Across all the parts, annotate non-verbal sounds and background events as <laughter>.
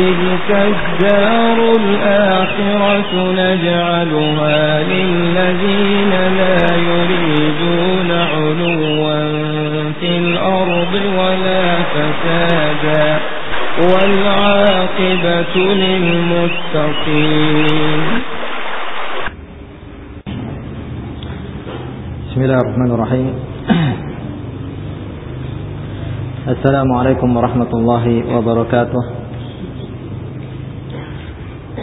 وتلك الدار الآخرة نجعلها للذين لا يريدون علوا في الأرض ولا فسادا والعاقبة للمتقين. بسم الله الرحمن الرحيم. السلام عليكم ورحمة الله وبركاته.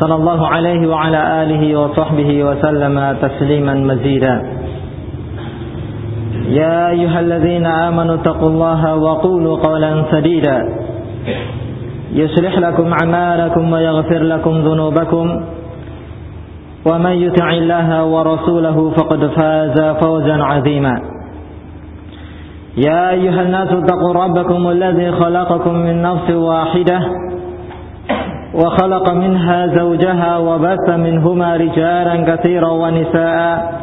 صلى الله عليه وعلى آله وصحبه وسلم تسليما مزيدا. يا أيها الذين آمنوا اتقوا الله وقولوا قولا سديدا. يصلح لكم أعمالكم ويغفر لكم ذنوبكم. ومن يطع الله ورسوله فقد فاز فوزا عظيما. يا أيها الناس اتقوا ربكم الذي خلقكم من نفس واحدة. وخلق منها زوجها وبث منهما رجالا كثيرا ونساء.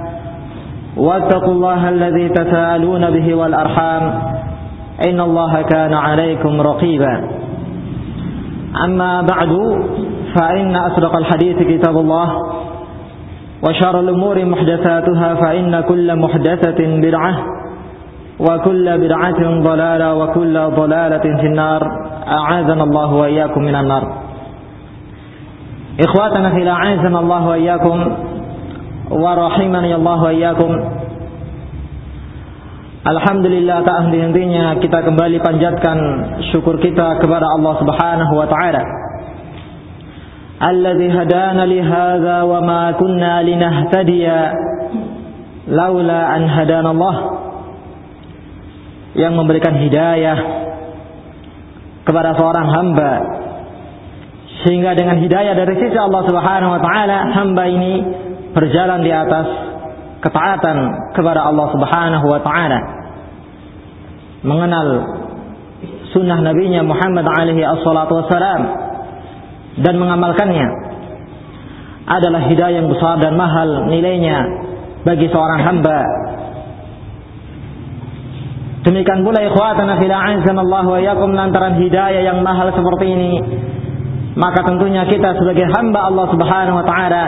واتقوا الله الذي تساءلون به والأرحام. إن الله كان عليكم رقيبا. أما بعد فإن أصدق الحديث كتاب الله. وشر الأمور محدثاتها فإن كل محدثة بدعة وكل بدعة ضلالة وكل ضلالة في النار. أعاذنا الله وإياكم من النار. Ikhwatana fil azam Allah wa iyyakum wa rahimani Allah wa. Alhamdulillah tak henti-hentinya kita kembali panjatkan syukur kita kepada Allah Subhanahu wa taala. Alladzi hadana li hadza wa ma kunna linahtadiya laula an hadana Allah. Yang memberikan hidayah kepada seorang hamba sehingga dengan hidayah dari sisi Allah Subhanahu wa taala hamba ini berjalan di atas ketaatan kepada Allah Subhanahu wa taala. Mengenal sunnah nabinya Muhammad alaihi assalatu wassalam. Dan mengamalkannya. Adalah hidayah yang besar dan mahal nilainya bagi seorang hamba. Demikian pula ikhwatana fil Allah wa yakum lantaran hidayah yang mahal seperti ini maka tentunya kita sebagai hamba Allah Subhanahu wa taala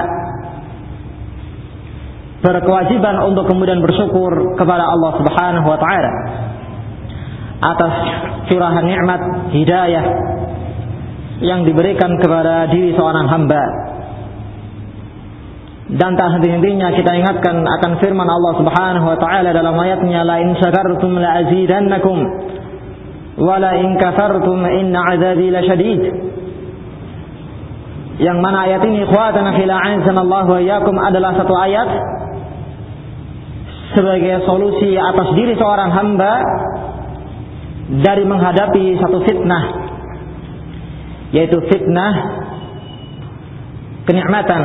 berkewajiban untuk kemudian bersyukur kepada Allah Subhanahu wa taala atas curahan nikmat hidayah yang diberikan kepada diri seorang hamba. Dan tak henti-hentinya kita ingatkan akan firman Allah Subhanahu wa taala dalam ayatnya la in syakartum la azidannakum wa la in kafartum inna azabi lasyadid. Yang mana ayat ini ikhwatana fil Allah wa iyyakum adalah satu ayat sebagai solusi atas diri seorang hamba dari menghadapi satu fitnah yaitu fitnah kenikmatan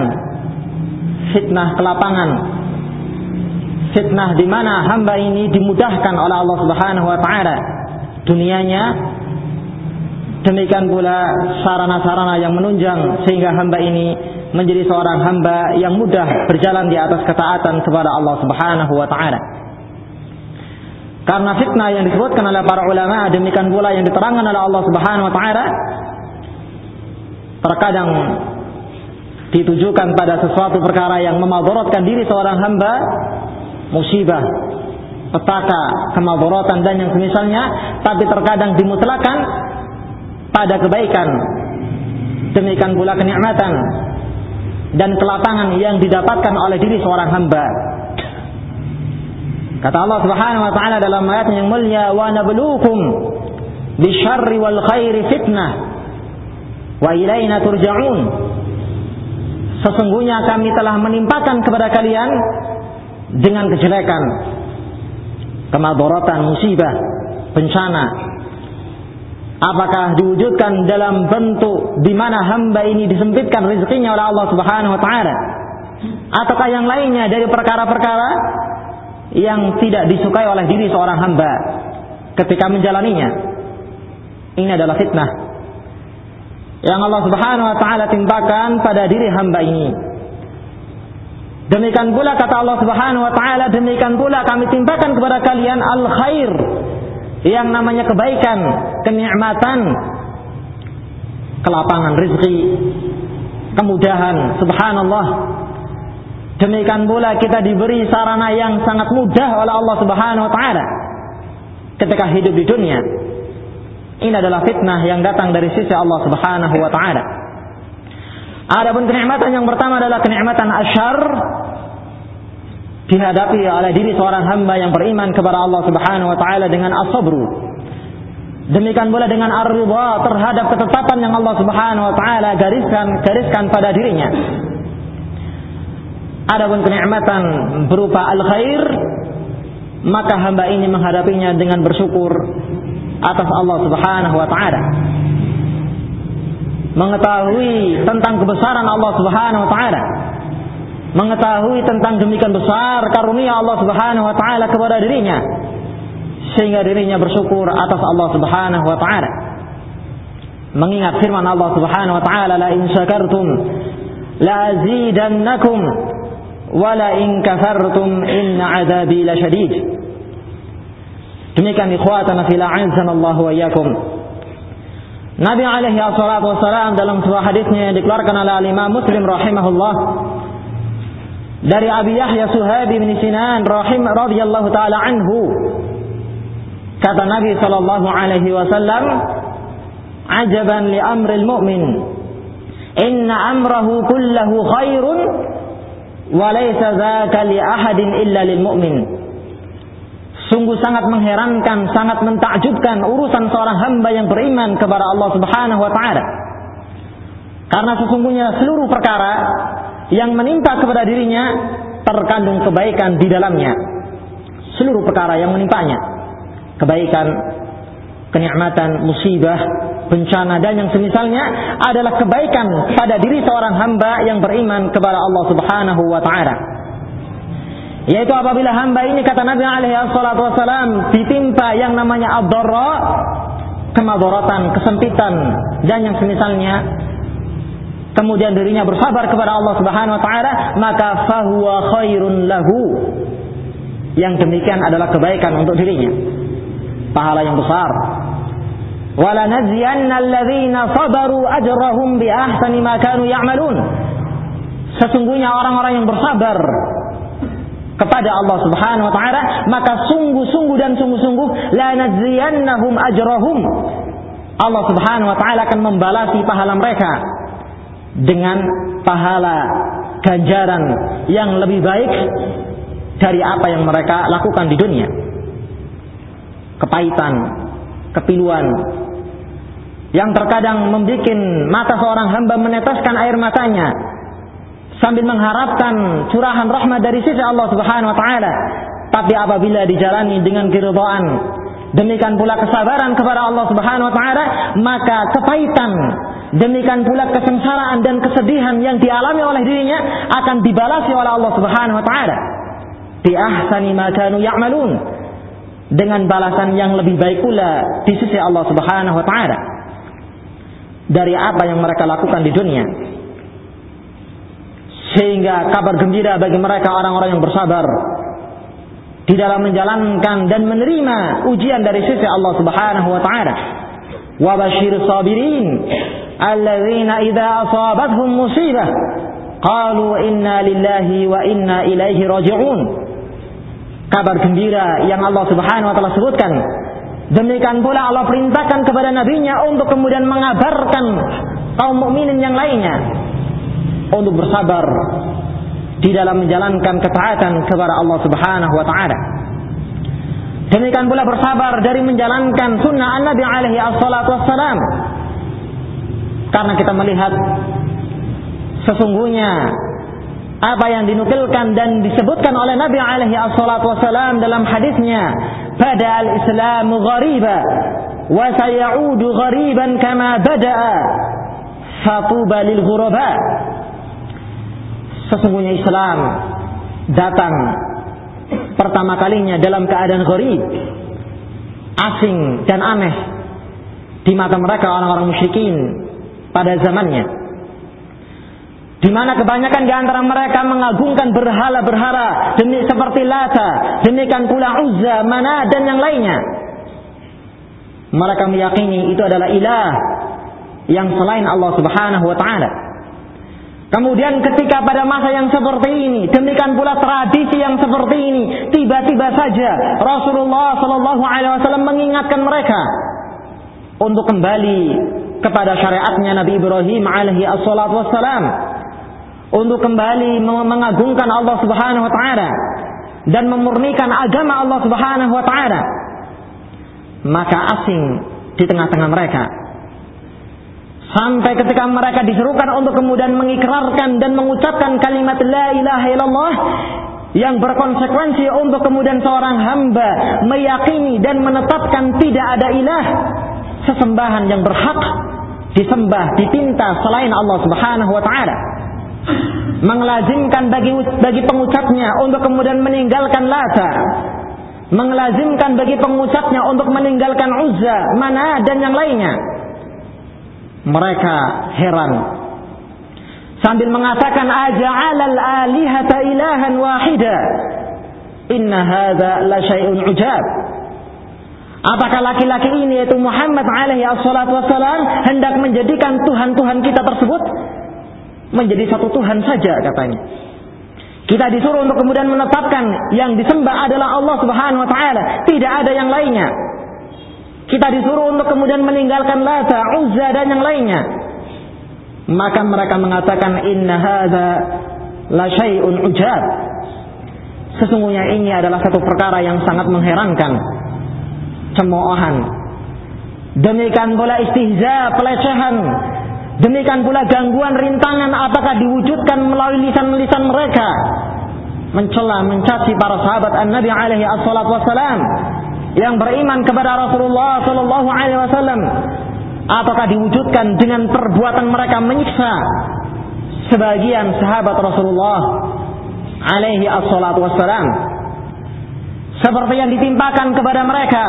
fitnah kelapangan fitnah di mana hamba ini dimudahkan oleh Allah Subhanahu wa taala. Dunianya demikian pula sarana-sarana yang menunjang sehingga hamba ini menjadi seorang hamba yang mudah berjalan di atas ketaatan kepada Allah Subhanahu wa taala. Karena fitnah yang disebutkan oleh para ulama demikian pula yang diterangkan oleh Allah Subhanahu wa taala terkadang ditujukan pada sesuatu perkara yang memadaratkan diri seorang hamba musibah petaka kemadaratan dan yang semisalnya tapi terkadang dimutlakan pada kebaikan demikian pula kenikmatan dan kelapangan yang didapatkan oleh diri seorang hamba Kata Allah Subhanahu wa taala dalam ayat yang mulia wa nabluukum bisyarri wal khairi fitnah wa ilaina turja'un. Sesungguhnya kami telah menimpakan kepada kalian dengan kejelekan, kemadaratan, musibah, bencana Apakah diwujudkan dalam bentuk di mana hamba ini disempitkan rezekinya oleh Allah Subhanahu wa taala? Ataukah yang lainnya dari perkara-perkara yang tidak disukai oleh diri seorang hamba ketika menjalaninya? Ini adalah fitnah yang Allah Subhanahu wa taala timpakan pada diri hamba ini. Demikian pula kata Allah Subhanahu wa taala, demikian pula kami timpakan kepada kalian al khair yang namanya kebaikan, kenikmatan, kelapangan rezeki, kemudahan, subhanallah. Demikian pula kita diberi sarana yang sangat mudah oleh Allah Subhanahu wa taala ketika hidup di dunia. Ini adalah fitnah yang datang dari sisi Allah Subhanahu wa taala. Adapun kenikmatan yang pertama adalah kenikmatan asyar dihadapi oleh diri seorang hamba yang beriman kepada Allah Subhanahu wa taala dengan as-sabru. Demikian pula dengan ar-ridha terhadap ketetapan yang Allah Subhanahu wa taala gariskan gariskan pada dirinya. Adapun kenikmatan berupa al-khair maka hamba ini menghadapinya dengan bersyukur atas Allah Subhanahu wa taala. Mengetahui tentang kebesaran Allah Subhanahu wa taala. Mengetahui tentang demikian besar karunia Allah Subhanahu wa taala kepada dirinya sehingga dirinya bersyukur atas Allah Subhanahu wa taala. Mengingat firman Allah Subhanahu wa taala la in syakartum la azidannakum wa la in kafartum inna adzabi lasyadid. Demikian ikhwatana fil Allah wa iyyakum. Nabi alaihi wassalam dalam sebuah hadisnya yang dikeluarkan oleh Imam Muslim rahimahullah dari Abi Yahya Suhabi bin Sinan rahim radhiyallahu taala anhu. Kata Nabi sallallahu alaihi wasallam ajaban li amril mu'min. Inna amrahu kullahu khairun wa laysa dzaka li ahadin illa lil mu'min. Sungguh sangat mengherankan, sangat mentakjubkan urusan seorang hamba yang beriman kepada Allah Subhanahu wa taala. Karena sesungguhnya seluruh perkara yang menimpa kepada dirinya terkandung kebaikan di dalamnya. Seluruh perkara yang menimpanya. Kebaikan, kenikmatan, musibah, bencana dan yang semisalnya adalah kebaikan pada diri seorang hamba yang beriman kepada Allah Subhanahu wa taala. Yaitu apabila hamba ini kata Nabi alaihi salatu wasalam ditimpa yang namanya ad-dharra, kemadharatan, kesempitan dan yang semisalnya kemudian dirinya bersabar kepada Allah Subhanahu wa taala, maka fahuwa khairun lahu. Yang demikian adalah kebaikan untuk dirinya. Pahala yang besar. Wala naziyanna alladhina sabaru ajrahum bi ahsani ma kanu ya'malun. Sesungguhnya orang-orang yang bersabar kepada Allah Subhanahu wa taala maka sungguh-sungguh dan sungguh-sungguh la najziyannahum ajrahum Allah Subhanahu wa taala akan membalasi pahala mereka dengan pahala ganjaran yang lebih baik dari apa yang mereka lakukan di dunia kepahitan kepiluan yang terkadang membuat mata seorang hamba meneteskan air matanya sambil mengharapkan curahan rahmat dari sisi Allah Subhanahu wa taala. Tapi apabila dijalani dengan keridhaan, demikian pula kesabaran kepada Allah Subhanahu wa taala, maka kepahitan demikian pula kesengsaraan dan kesedihan yang dialami oleh dirinya akan dibalasi oleh Allah Subhanahu wa taala. Bi ahsani ma kanu ya'malun. Dengan balasan yang lebih baik pula di sisi Allah Subhanahu wa taala dari apa yang mereka lakukan di dunia sehingga kabar gembira bagi mereka orang-orang yang bersabar di dalam menjalankan dan menerima ujian dari sisi Allah Subhanahu wa taala. Wa basyir sabirin alladzina idza asabathum musibah qalu inna lillahi wa inna ilaihi raji'un. Kabar gembira yang Allah Subhanahu wa taala sebutkan Demikian pula Allah perintahkan kepada nabinya untuk kemudian mengabarkan kaum mukminin yang lainnya untuk bersabar di dalam menjalankan ketaatan kepada Allah Subhanahu wa taala. Demikian pula bersabar dari menjalankan sunnah Nabi alaihi assalatu wassalam. Karena kita melihat sesungguhnya apa yang dinukilkan dan disebutkan oleh Nabi alaihi assalatu wassalam dalam hadisnya pada al-Islam ghariba wa sayaudu ghariban kama bada'a fatuba lil ghuraba. Sesungguhnya Islam datang pertama kalinya dalam keadaan gharib asing dan aneh di mata mereka orang-orang musyrikin pada zamannya di mana kebanyakan di antara mereka mengagungkan berhala-berhala demi seperti Lata, demikian pula Uzza, Mana dan yang lainnya. Mereka meyakini itu adalah ilah yang selain Allah Subhanahu wa taala. Kemudian ketika pada masa yang seperti ini, demikian pula tradisi yang seperti ini, tiba-tiba saja Rasulullah Shallallahu Alaihi Wasallam mengingatkan mereka untuk kembali kepada syariatnya Nabi Ibrahim alaihi wassalam untuk kembali mengagungkan Allah Subhanahu wa taala dan memurnikan agama Allah Subhanahu wa taala maka asing di tengah-tengah mereka. Sampai ketika mereka diserukan untuk kemudian mengikrarkan dan mengucapkan kalimat la ilaha illallah yang berkonsekuensi untuk kemudian seorang hamba meyakini dan menetapkan tidak ada ilah sesembahan yang berhak disembah dipinta selain Allah Subhanahu wa taala. Mengelazimkan bagi bagi pengucapnya untuk kemudian meninggalkan Lata mengelazimkan bagi pengucapnya untuk meninggalkan Uzza, Mana dan yang lainnya. Mereka heran. Sambil mengatakan aja'alal alihata ilahan wahida. Inna hadza la syai'un ujab Apakah laki-laki ini yaitu Muhammad alaihi assalatu wassalam hendak menjadikan Tuhan-Tuhan kita tersebut menjadi satu Tuhan saja katanya. Kita disuruh untuk kemudian menetapkan yang disembah adalah Allah Subhanahu wa taala, tidak ada yang lainnya. Kita disuruh untuk kemudian meninggalkan Lata, Uzza dan yang lainnya. Maka mereka mengatakan inna hadza la syai'un ujab. Sesungguhnya ini adalah satu perkara yang sangat mengherankan. Cemoohan. Demikian pula istihza, pelecehan, Demikian pula gangguan rintangan apakah diwujudkan melalui lisan-lisan mereka? Mencela, mencaci para sahabat An-Nabi alaihi assalatu wassalam yang beriman kepada Rasulullah sallallahu alaihi wasallam. Apakah diwujudkan dengan perbuatan mereka menyiksa sebagian sahabat Rasulullah alaihi assalatu wassalam seperti yang ditimpakan kepada mereka.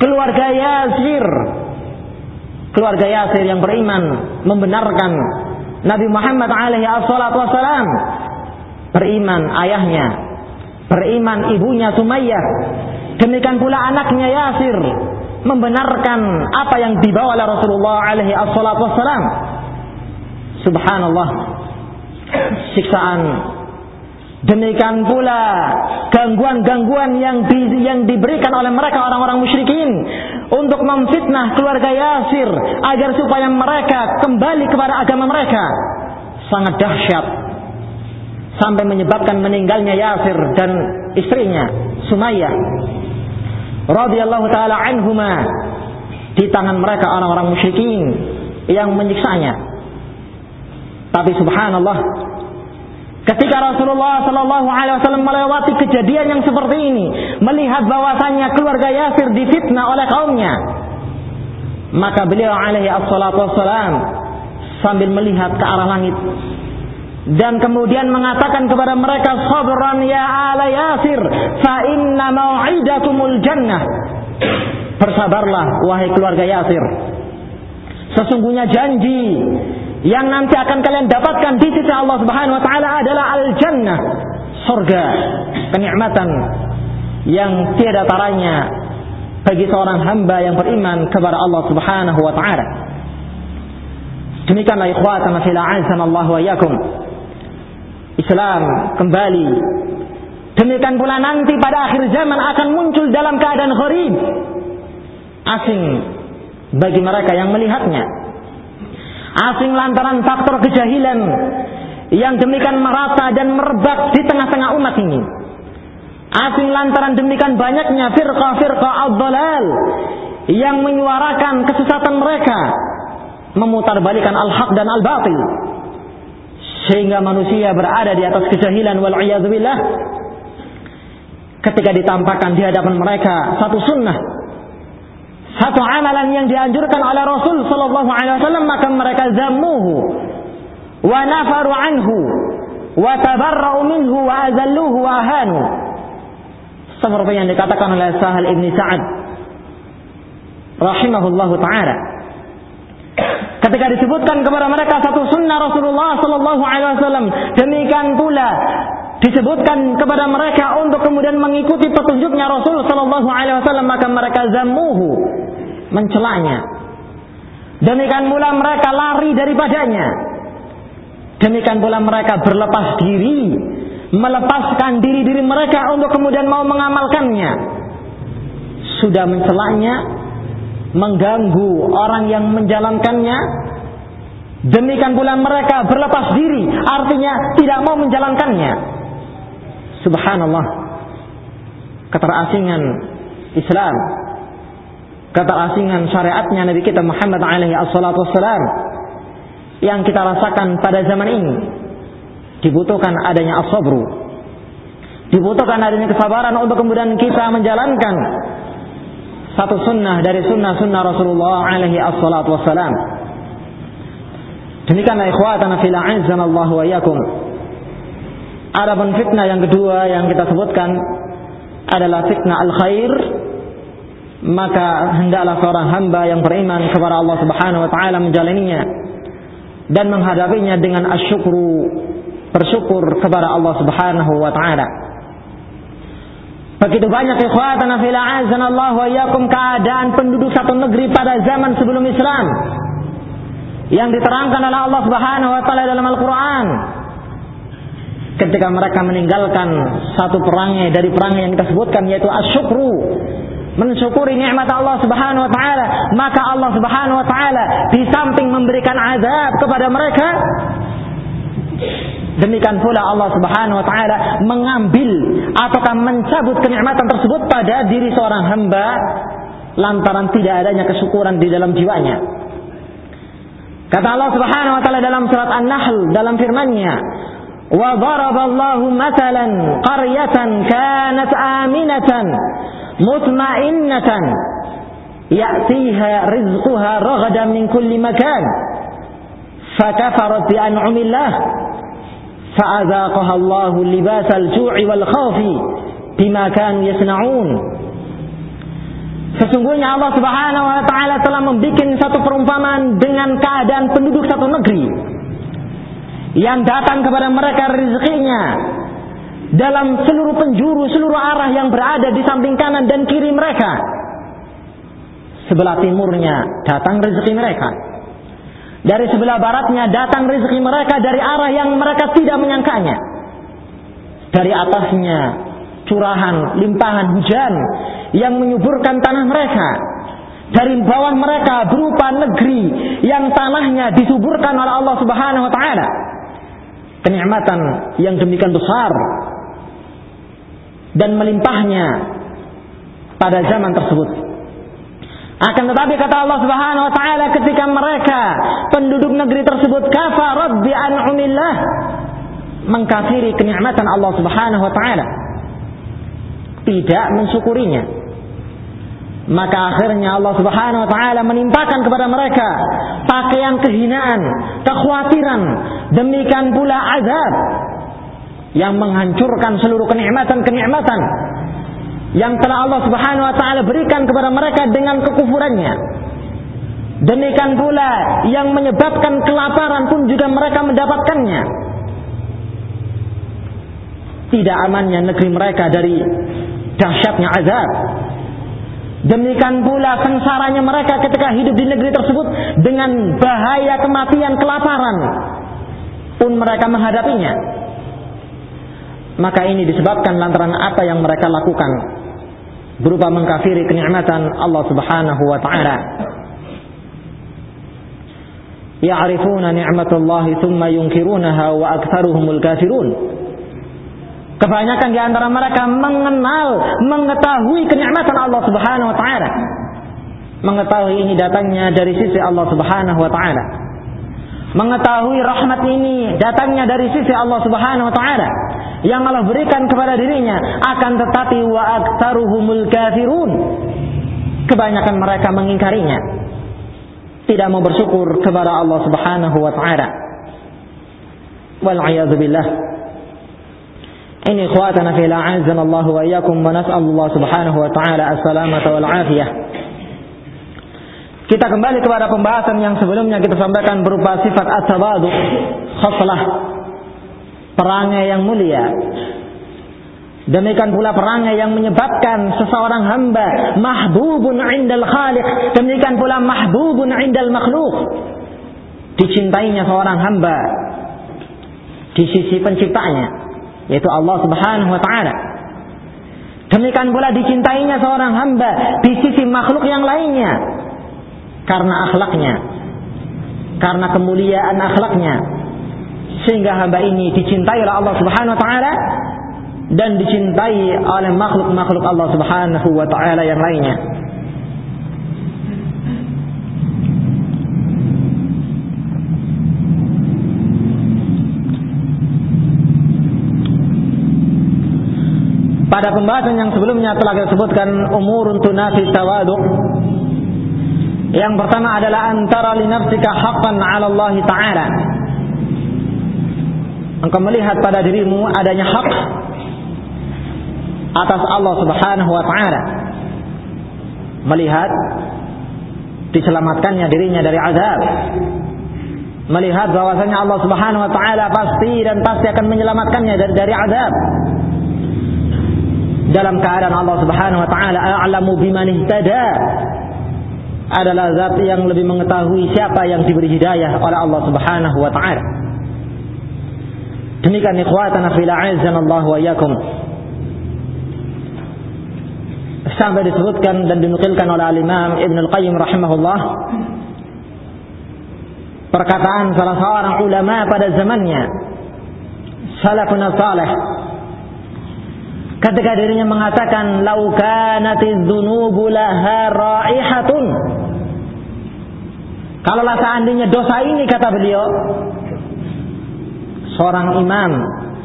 Keluarga Yazir keluarga Yasir yang beriman membenarkan Nabi Muhammad alaihi wassalam. Beriman ayahnya. Beriman ibunya Sumayyah. Demikian pula anaknya Yasir membenarkan apa yang dibawa oleh Rasulullah alaihi wassalam. Subhanallah. Siksaan Demikian pula gangguan-gangguan yang di, yang diberikan oleh mereka orang-orang musyrikin untuk memfitnah keluarga Yasir agar supaya mereka kembali kepada agama mereka sangat dahsyat sampai menyebabkan meninggalnya Yasir dan istrinya Sumayyah radhiyallahu taala anhuma di tangan mereka orang-orang musyrikin yang menyiksanya. Tapi subhanallah Ketika Rasulullah Shallallahu Alaihi Wasallam melewati kejadian yang seperti ini, melihat bahwasanya keluarga Yasir difitnah oleh kaumnya, maka beliau alaihi wassalam sambil melihat ke arah langit dan kemudian mengatakan kepada mereka sabran ya ala Yasir fa inna mau'idakumul jannah. Bersabarlah wahai keluarga Yasir. Sesungguhnya janji yang nanti akan kalian dapatkan di sisi Allah Subhanahu wa taala adalah al-jannah, surga, kenikmatan yang tiada taranya bagi seorang hamba yang beriman kepada Allah Subhanahu wa taala. Demikianlah ikhwatana fil Allah wa yakum. Islam kembali. Demikian pula nanti pada akhir zaman akan muncul dalam keadaan gharib. Asing bagi mereka yang melihatnya asing lantaran faktor kejahilan yang demikian merata dan merebak di tengah-tengah umat ini. Asing lantaran demikian banyaknya firqa-firqa ad-dalal yang menyuarakan kesesatan mereka, memutarbalikan al-haq dan al-batil. Sehingga manusia berada di atas kejahilan wal billah ketika ditampakkan di hadapan mereka satu sunnah satu amalan yang dianjurkan oleh Rasul sallallahu alaihi wasallam maka mereka zammuhu wa nafaru anhu wa tabarra'u minhu wa azalluhu wa ahanu seperti yang dikatakan oleh Sahal ibn Sa'ad rahimahullahu taala ketika disebutkan kepada mereka satu sunnah Rasulullah sallallahu alaihi wasallam demikian pula disebutkan kepada mereka untuk kemudian mengikuti petunjuknya Rasul sallallahu alaihi wasallam maka mereka zammuhu mencelanya. Demikian pula mereka lari daripadanya. Demikian pula mereka berlepas diri melepaskan diri-diri mereka untuk kemudian mau mengamalkannya. Sudah mencelanya mengganggu orang yang menjalankannya. Demikian pula mereka berlepas diri artinya tidak mau menjalankannya subhanallah. Keterasingan Islam. Keterasingan syariatnya Nabi kita Muhammad alaihi assalatu wassalam. Yang kita rasakan pada zaman ini. Dibutuhkan adanya as-sabru. Dibutuhkan adanya kesabaran untuk kemudian kita menjalankan satu sunnah dari sunnah-sunnah Rasulullah alaihi assalatu wassalam. Demikianlah ikhwatana fil Allah wa. Adapun fitnah yang kedua yang kita sebutkan adalah fitnah al-khair maka hendaklah seorang hamba yang beriman kepada Allah Subhanahu wa taala menjalaninya dan menghadapinya dengan asyukru bersyukur kepada Allah Subhanahu wa taala. Begitu banyak ikhwatana fil Allah wa yakum keadaan penduduk satu negeri pada zaman sebelum Islam yang diterangkan oleh Allah Subhanahu wa taala dalam Al-Qur'an. Ketika mereka meninggalkan satu perangai dari perangai yang kita sebutkan yaitu asyukru mensyukuri nikmat Allah Subhanahu wa taala, maka Allah Subhanahu wa taala di samping memberikan azab kepada mereka Demikian pula Allah Subhanahu wa taala mengambil ataukah mencabut kenikmatan tersebut pada diri seorang hamba lantaran tidak adanya kesyukuran di dalam jiwanya. Kata Allah Subhanahu wa taala dalam surat An-Nahl dalam firman-Nya, وضرب الله مثلا قرية كانت آمنة مطمئنة. يأتيها رزقها رغدا من كل مكان. فكفرت بأنعم الله. فأذاقها الله لباس الجوع والخوف بما كانوا يصنعون. Sesungguhnya Allah Subhanahu wa taala telah membuat satu perumpamaan dengan keadaan penduduk satu negeri. Yang datang kepada mereka rezekinya dalam seluruh penjuru, seluruh arah yang berada di samping kanan dan kiri mereka. Sebelah timurnya datang rezeki mereka. Dari sebelah baratnya datang rezeki mereka dari arah yang mereka tidak menyangkanya. Dari atasnya curahan, limpahan hujan yang menyuburkan tanah mereka. Dari bawah mereka berupa negeri yang tanahnya disuburkan oleh Allah Subhanahu wa taala. Kenikmatan yang demikian besar dan melimpahnya pada zaman tersebut. Akan tetapi kata Allah Subhanahu wa taala ketika mereka penduduk negeri tersebut kafarat bi an'umillah mengkafiri kenikmatan Allah Subhanahu wa taala tidak mensyukurinya maka akhirnya Allah Subhanahu wa taala menimpakan kepada mereka pakaian kehinaan, kekhawatiran, demikian pula azab yang menghancurkan seluruh kenikmatan-kenikmatan yang telah Allah Subhanahu wa taala berikan kepada mereka dengan kekufurannya. Demikian pula yang menyebabkan kelaparan pun juga mereka mendapatkannya. Tidak amannya negeri mereka dari dahsyatnya azab. Demikian pula sengsaranya mereka ketika hidup di negeri tersebut dengan bahaya kematian kelaparan pun mereka menghadapinya. Maka ini disebabkan lantaran apa yang mereka lakukan berupa mengkafiri kenikmatan Allah Subhanahu wa taala. Ya'rifuna ni'matallahi thumma yunkirunaha wa aktsaruhumul kafirun. Kebanyakan di antara mereka mengenal, mengetahui kenikmatan Allah Subhanahu wa taala. Mengetahui ini datangnya dari sisi Allah Subhanahu wa taala. Mengetahui rahmat ini datangnya dari sisi Allah Subhanahu wa taala yang Allah berikan kepada dirinya akan tetapi wa aktsaruhumul kafirun kebanyakan mereka mengingkarinya. Tidak mau bersyukur kepada Allah Subhanahu wa taala. Wal billah. Fi la'azana Allah wa wa nas'alullah subhanahu wa ta'ala as-salamata wal afiyah. Kita kembali kepada pembahasan yang sebelumnya kita sampaikan berupa sifat at-tawadu, khoslah, perangai yang mulia. Demikian pula perangai yang menyebabkan seseorang hamba mahbubun indal khaliq. Demikian pula mahbubun indal makhluk. Dicintainya seorang hamba di sisi penciptanya. Yaitu Allah subhanahu wa ta'ala. Demikian pula dicintainya seorang hamba di sisi makhluk yang lainnya karena akhlaknya, karena kemuliaan akhlaknya, sehingga hamba ini dicintai oleh Allah Subhanahu wa taala dan dicintai oleh makhluk-makhluk Allah Subhanahu wa taala yang lainnya. Pada pembahasan yang sebelumnya telah kita sebutkan umurun tunafi tawadu yang pertama adalah antara linafsika haqqan 'ala Allah taala. Engkau melihat pada dirimu adanya hak atas Allah Subhanahu wa taala. Melihat diselamatkannya dirinya dari azab. Melihat bahwasanya Allah Subhanahu wa taala pasti dan pasti akan menyelamatkannya dari dari azab. Dalam keadaan Allah Subhanahu wa taala a'lamu biman ihtada adalah zat yang lebih mengetahui siapa yang diberi hidayah oleh Allah Subhanahu wa taala. Demikian ikhwatana fil Allah wa iyyakum. Sampai disebutkan dan dinukilkan oleh Al-Imam Ibn Al-Qayyim rahimahullah perkataan salah seorang ulama pada zamannya salafun salih ketika dirinya mengatakan lau kanatiz dzunubu laha raihatun. Kalaulah seandainya dosa ini kata beliau seorang imam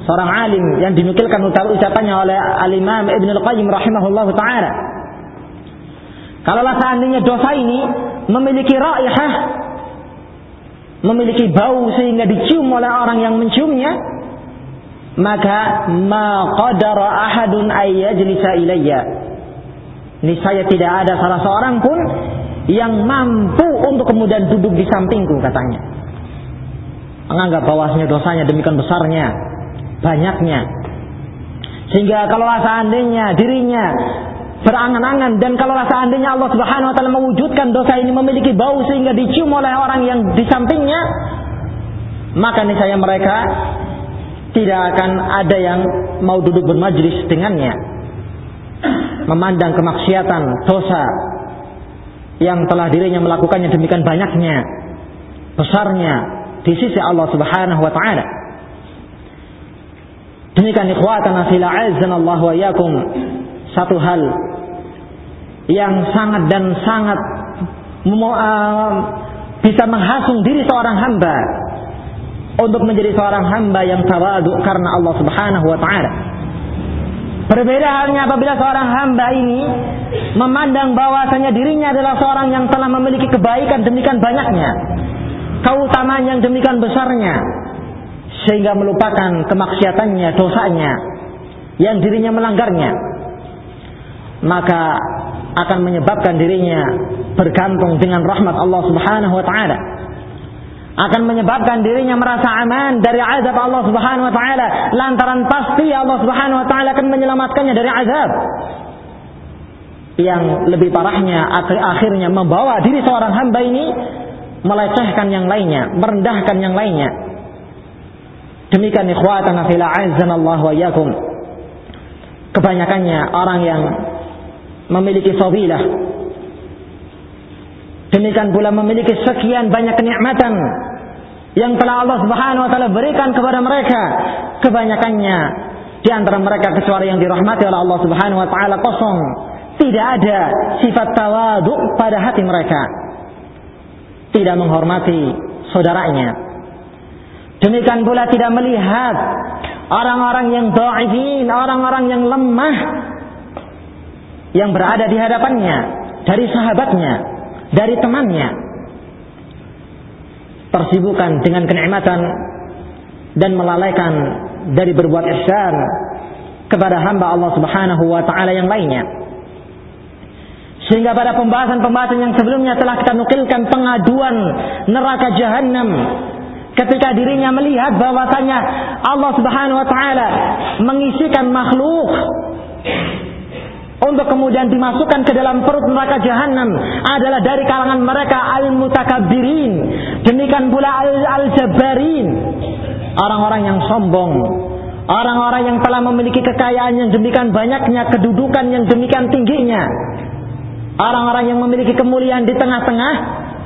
seorang alim yang dinukilkan ucapannya oleh al-imam Ibn Al-Qayyim rahimahullah ta'ala. Kalaulah seandainya dosa ini memiliki raihah memiliki bau sehingga dicium oleh orang yang menciumnya maka ma qadara ahadun ayyajlisa ilayya. Niscaya tidak ada salah seorang pun yang mampu untuk kemudian duduk di sampingku katanya. Menganggap bahwasanya dosanya demikian besarnya banyaknya. Sehingga kalau seandainya dirinya berangan-angan dan kalau seandainya Allah Subhanahu wa taala mewujudkan dosa ini memiliki bau sehingga dicium oleh orang yang di sampingnya maka niscaya mereka tidak akan ada yang mau duduk bermajlis dengannya. Memandang kemaksiatan dosa yang telah dirinya melakukannya demikian banyaknya besarnya di sisi Allah Subhanahu wa taala. Demikian ikhwatana fil Allah wa yakum satu hal yang sangat dan sangat uh, bisa menghasung diri seorang hamba untuk menjadi seorang hamba yang tawadu karena Allah Subhanahu wa taala. Berbeda halnya apabila seorang hamba ini memandang bahwasanya dirinya adalah seorang yang telah memiliki kebaikan demikian banyaknya, keutamaan yang demikian besarnya, sehingga melupakan kemaksiatannya, dosanya, yang dirinya melanggarnya, maka akan menyebabkan dirinya bergantung dengan rahmat Allah Subhanahu wa taala akan menyebabkan dirinya merasa aman dari azab Allah Subhanahu wa taala lantaran pasti Allah Subhanahu wa taala akan menyelamatkannya dari azab yang lebih parahnya akhir akhirnya membawa diri seorang hamba ini melecehkan yang lainnya, merendahkan yang lainnya. Demikian ikhwatana fil Allah wa iyyakum. Kebanyakannya orang yang memiliki fadilah Demikian pula memiliki sekian banyak kenikmatan yang telah Allah Subhanahu wa taala berikan kepada mereka. Kebanyakannya di antara mereka kecuali yang dirahmati oleh Allah Subhanahu wa taala kosong. Tidak ada sifat tawadu pada hati mereka. Tidak menghormati saudaranya. Demikian pula tidak melihat orang-orang yang dhaifin, orang-orang yang lemah yang berada di hadapannya dari sahabatnya, dari temannya. Tersibukkan dengan kenikmatan dan melalaikan dari berbuat ihsan kepada hamba Allah Subhanahu wa taala yang lainnya. Sehingga pada pembahasan-pembahasan yang sebelumnya telah kita nukilkan pengaduan neraka jahanam ketika dirinya melihat bahwasanya Allah Subhanahu wa taala mengisikan makhluk untuk kemudian dimasukkan ke dalam perut neraka jahanam adalah dari kalangan mereka al-mutakabbirin. Demikian pula al-jabbarin. Orang-orang yang sombong. Orang-orang yang telah memiliki kekayaan yang demikian banyaknya kedudukan yang demikian tingginya. Orang-orang yang memiliki kemuliaan di tengah-tengah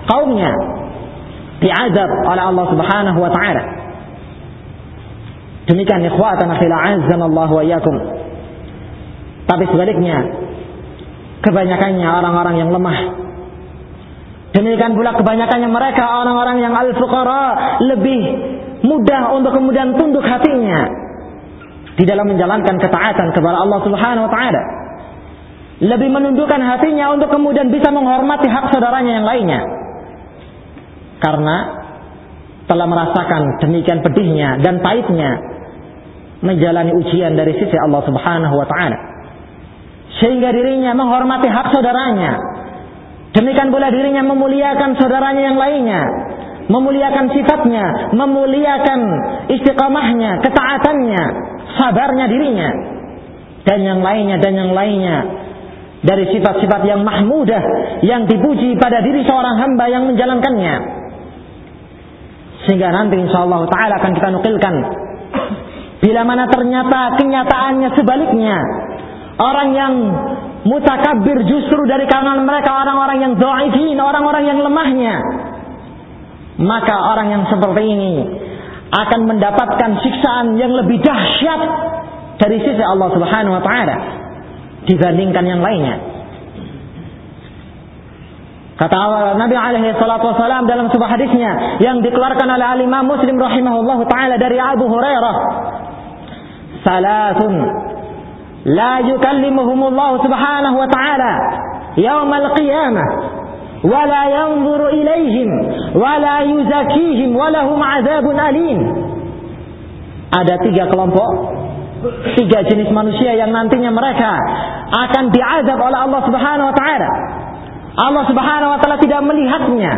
kaumnya. Diazab oleh Allah Subhanahu wa taala. Demikian ikhwatan fil Allah wa iyyakum. Tapi sebaliknya kebanyakannya orang-orang yang lemah. Demikian pula kebanyakannya mereka orang-orang yang al-fuqara lebih mudah untuk kemudian tunduk hatinya di dalam menjalankan ketaatan kepada Allah Subhanahu wa taala lebih menundukkan hatinya untuk kemudian bisa menghormati hak saudaranya yang lainnya. Karena telah merasakan demikian pedihnya dan pahitnya menjalani ujian dari sisi Allah Subhanahu wa taala. Sehingga dirinya menghormati hak saudaranya. Demikian pula dirinya memuliakan saudaranya yang lainnya, memuliakan sifatnya, memuliakan istiqamahnya, ketaatannya, sabarnya dirinya. Dan yang lainnya dan yang lainnya. Dari sifat-sifat yang mahmudah yang dipuji pada diri seorang hamba yang menjalankannya. Sehingga nanti insyaallah taala akan kita nukilkan. Bila mana ternyata kenyataannya sebaliknya orang yang mutakabir justru dari kalangan mereka orang-orang yang dhaifin orang-orang yang lemahnya maka orang yang seperti ini akan mendapatkan siksaan yang lebih dahsyat dari sisi Allah Subhanahu wa taala dibandingkan yang lainnya. Kata Nabi alaihi salatu wasalam dalam sebuah hadisnya yang dikeluarkan oleh Al Imam Muslim rahimahullahu taala dari Abu Hurairah. Salatun la yukallimuhumullah subhanahu wa ta'ala يوم القيامة ولا ينظر إليهم ولا يزكيهم ولهم عذاب أليم ada tiga kelompok tiga jenis manusia yang nantinya mereka akan diazab oleh Allah Subhanahu wa taala. Allah Subhanahu wa taala tidak melihatnya.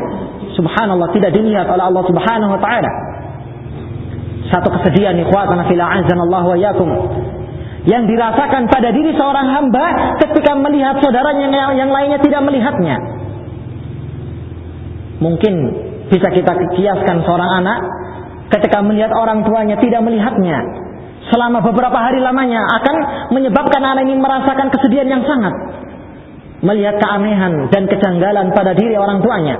Subhanallah tidak dilihat oleh Allah Subhanahu wa taala. Satu kesedihan ikhwatan fil Allah wa yakum yang dirasakan pada diri seorang hamba ketika melihat saudaranya yang, yang lainnya tidak melihatnya. Mungkin bisa kita kiaskan seorang anak ketika melihat orang tuanya tidak melihatnya, selama beberapa hari lamanya akan menyebabkan anak ini merasakan kesedihan yang sangat melihat keanehan dan kejanggalan pada diri orang tuanya.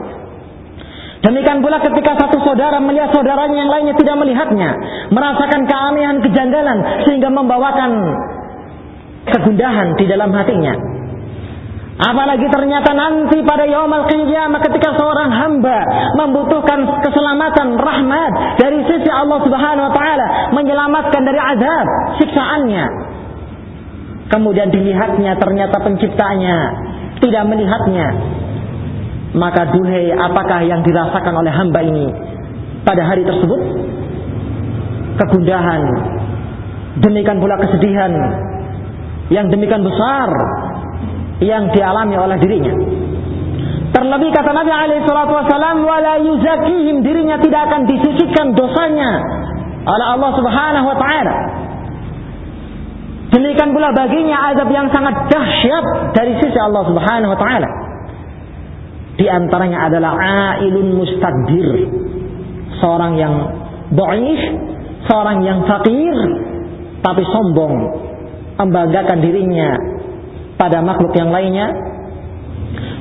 Demikian pula ketika satu saudara melihat saudaranya yang lainnya tidak melihatnya, merasakan keanehan, kejanggalan sehingga membawakan kegundahan di dalam hatinya. Apalagi ternyata nanti pada yaumul qiyamah ketika seorang hamba membutuhkan keselamatan rahmat dari sisi Allah Subhanahu wa taala, menyelamatkan dari azab siksaannya. Kemudian dilihatnya ternyata penciptanya tidak melihatnya. Maka duhai apakah yang dirasakan oleh hamba ini pada hari tersebut? Kegundahan, demikian pula kesedihan yang demikian besar yang dialami oleh dirinya. Terlebih kata Nabi alaihi salatu wala yuzakihim dirinya tidak akan disucikan dosanya oleh Allah Subhanahu wa taala. Demikian pula baginya azab yang sangat dahsyat dari sisi Allah Subhanahu wa taala. Di antaranya adalah ailun mustakbir. Seorang yang dhaif, seorang yang fakir tapi sombong, membanggakan dirinya pada makhluk yang lainnya,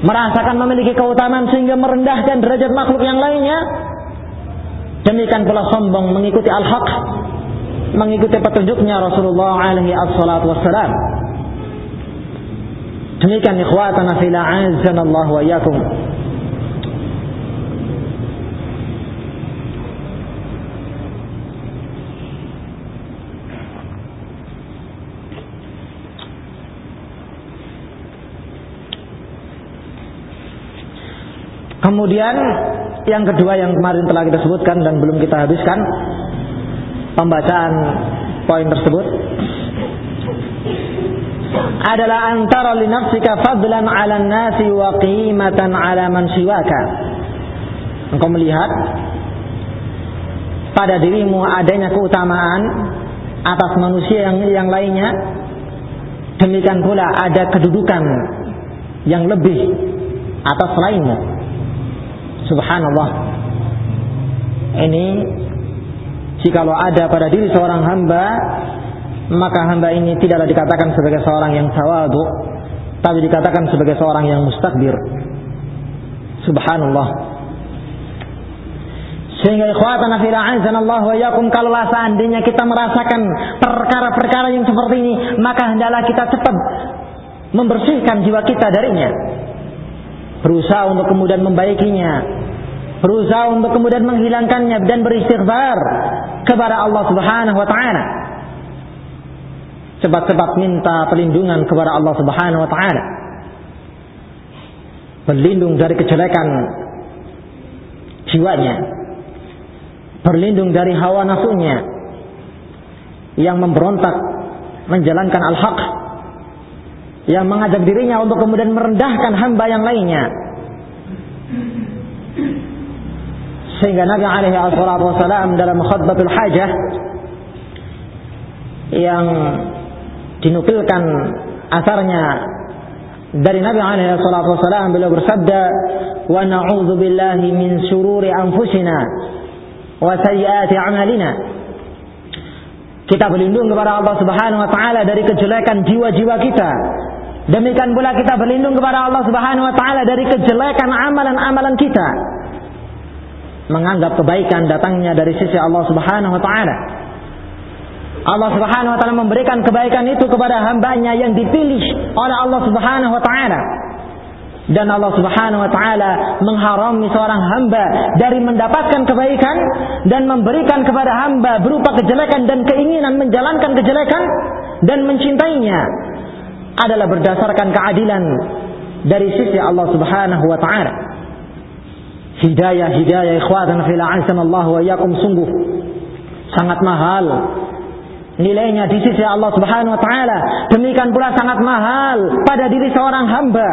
merasakan memiliki keutamaan sehingga merendahkan derajat makhluk yang lainnya, demikian pula sombong mengikuti al-haq, mengikuti petunjuknya Rasulullah alaihi wassalam. Demikian ikhwatana fila azanallahu wa iyyakum. Kemudian yang kedua yang kemarin telah kita sebutkan dan belum kita habiskan pembacaan poin tersebut adalah antara li nafsika fadlan 'ala nasi wa qimatan 'ala man siwaka. Engkau melihat pada dirimu adanya keutamaan atas manusia yang yang lainnya. Demikian pula ada kedudukan yang lebih atas lainmu. Subhanallah. Ini jikalau ada pada diri seorang hamba maka hamba ini tidaklah dikatakan sebagai seorang yang tawadu tapi dikatakan sebagai seorang yang mustakbir. Subhanallah. Sehingga ikhwatan fil Allah wa yakum kalau seandainya kita merasakan perkara-perkara yang seperti ini maka hendaklah kita cepat membersihkan jiwa kita darinya berusaha untuk kemudian membaikinya berusaha untuk kemudian menghilangkannya dan beristighfar kepada Allah Subhanahu wa taala cepat-cepat minta perlindungan kepada Allah Subhanahu wa taala. Berlindung dari kejelekan jiwanya. Berlindung dari hawa nafsunya yang memberontak menjalankan al-haq yang mengajak dirinya untuk kemudian merendahkan hamba yang lainnya. Sehingga Nabi alaihi wasallam dalam khutbatul hajah yang dinukilkan asarnya dari Nabi alaihi wasallam beliau bersabda wa na'udzu billahi min syururi anfusina wa sayyiati a'malina kita berlindung kepada Allah Subhanahu wa taala dari kejelekan jiwa-jiwa kita demikian pula kita berlindung kepada Allah Subhanahu wa taala dari kejelekan amalan-amalan kita. Menganggap kebaikan datangnya dari sisi Allah Subhanahu wa taala. Allah Subhanahu wa taala memberikan kebaikan itu kepada hambanya yang dipilih oleh Allah Subhanahu wa taala. Dan Allah Subhanahu wa taala mengharami seorang hamba dari mendapatkan kebaikan dan memberikan kepada hamba berupa kejelekan dan keinginan menjalankan kejelekan dan mencintainya adalah berdasarkan keadilan dari sisi Allah Subhanahu wa taala. Hidayah hidayah ikhwatan fil Allah wa yakum sungguh sangat mahal nilainya di sisi Allah Subhanahu wa taala. Demikian pula sangat mahal pada diri seorang hamba.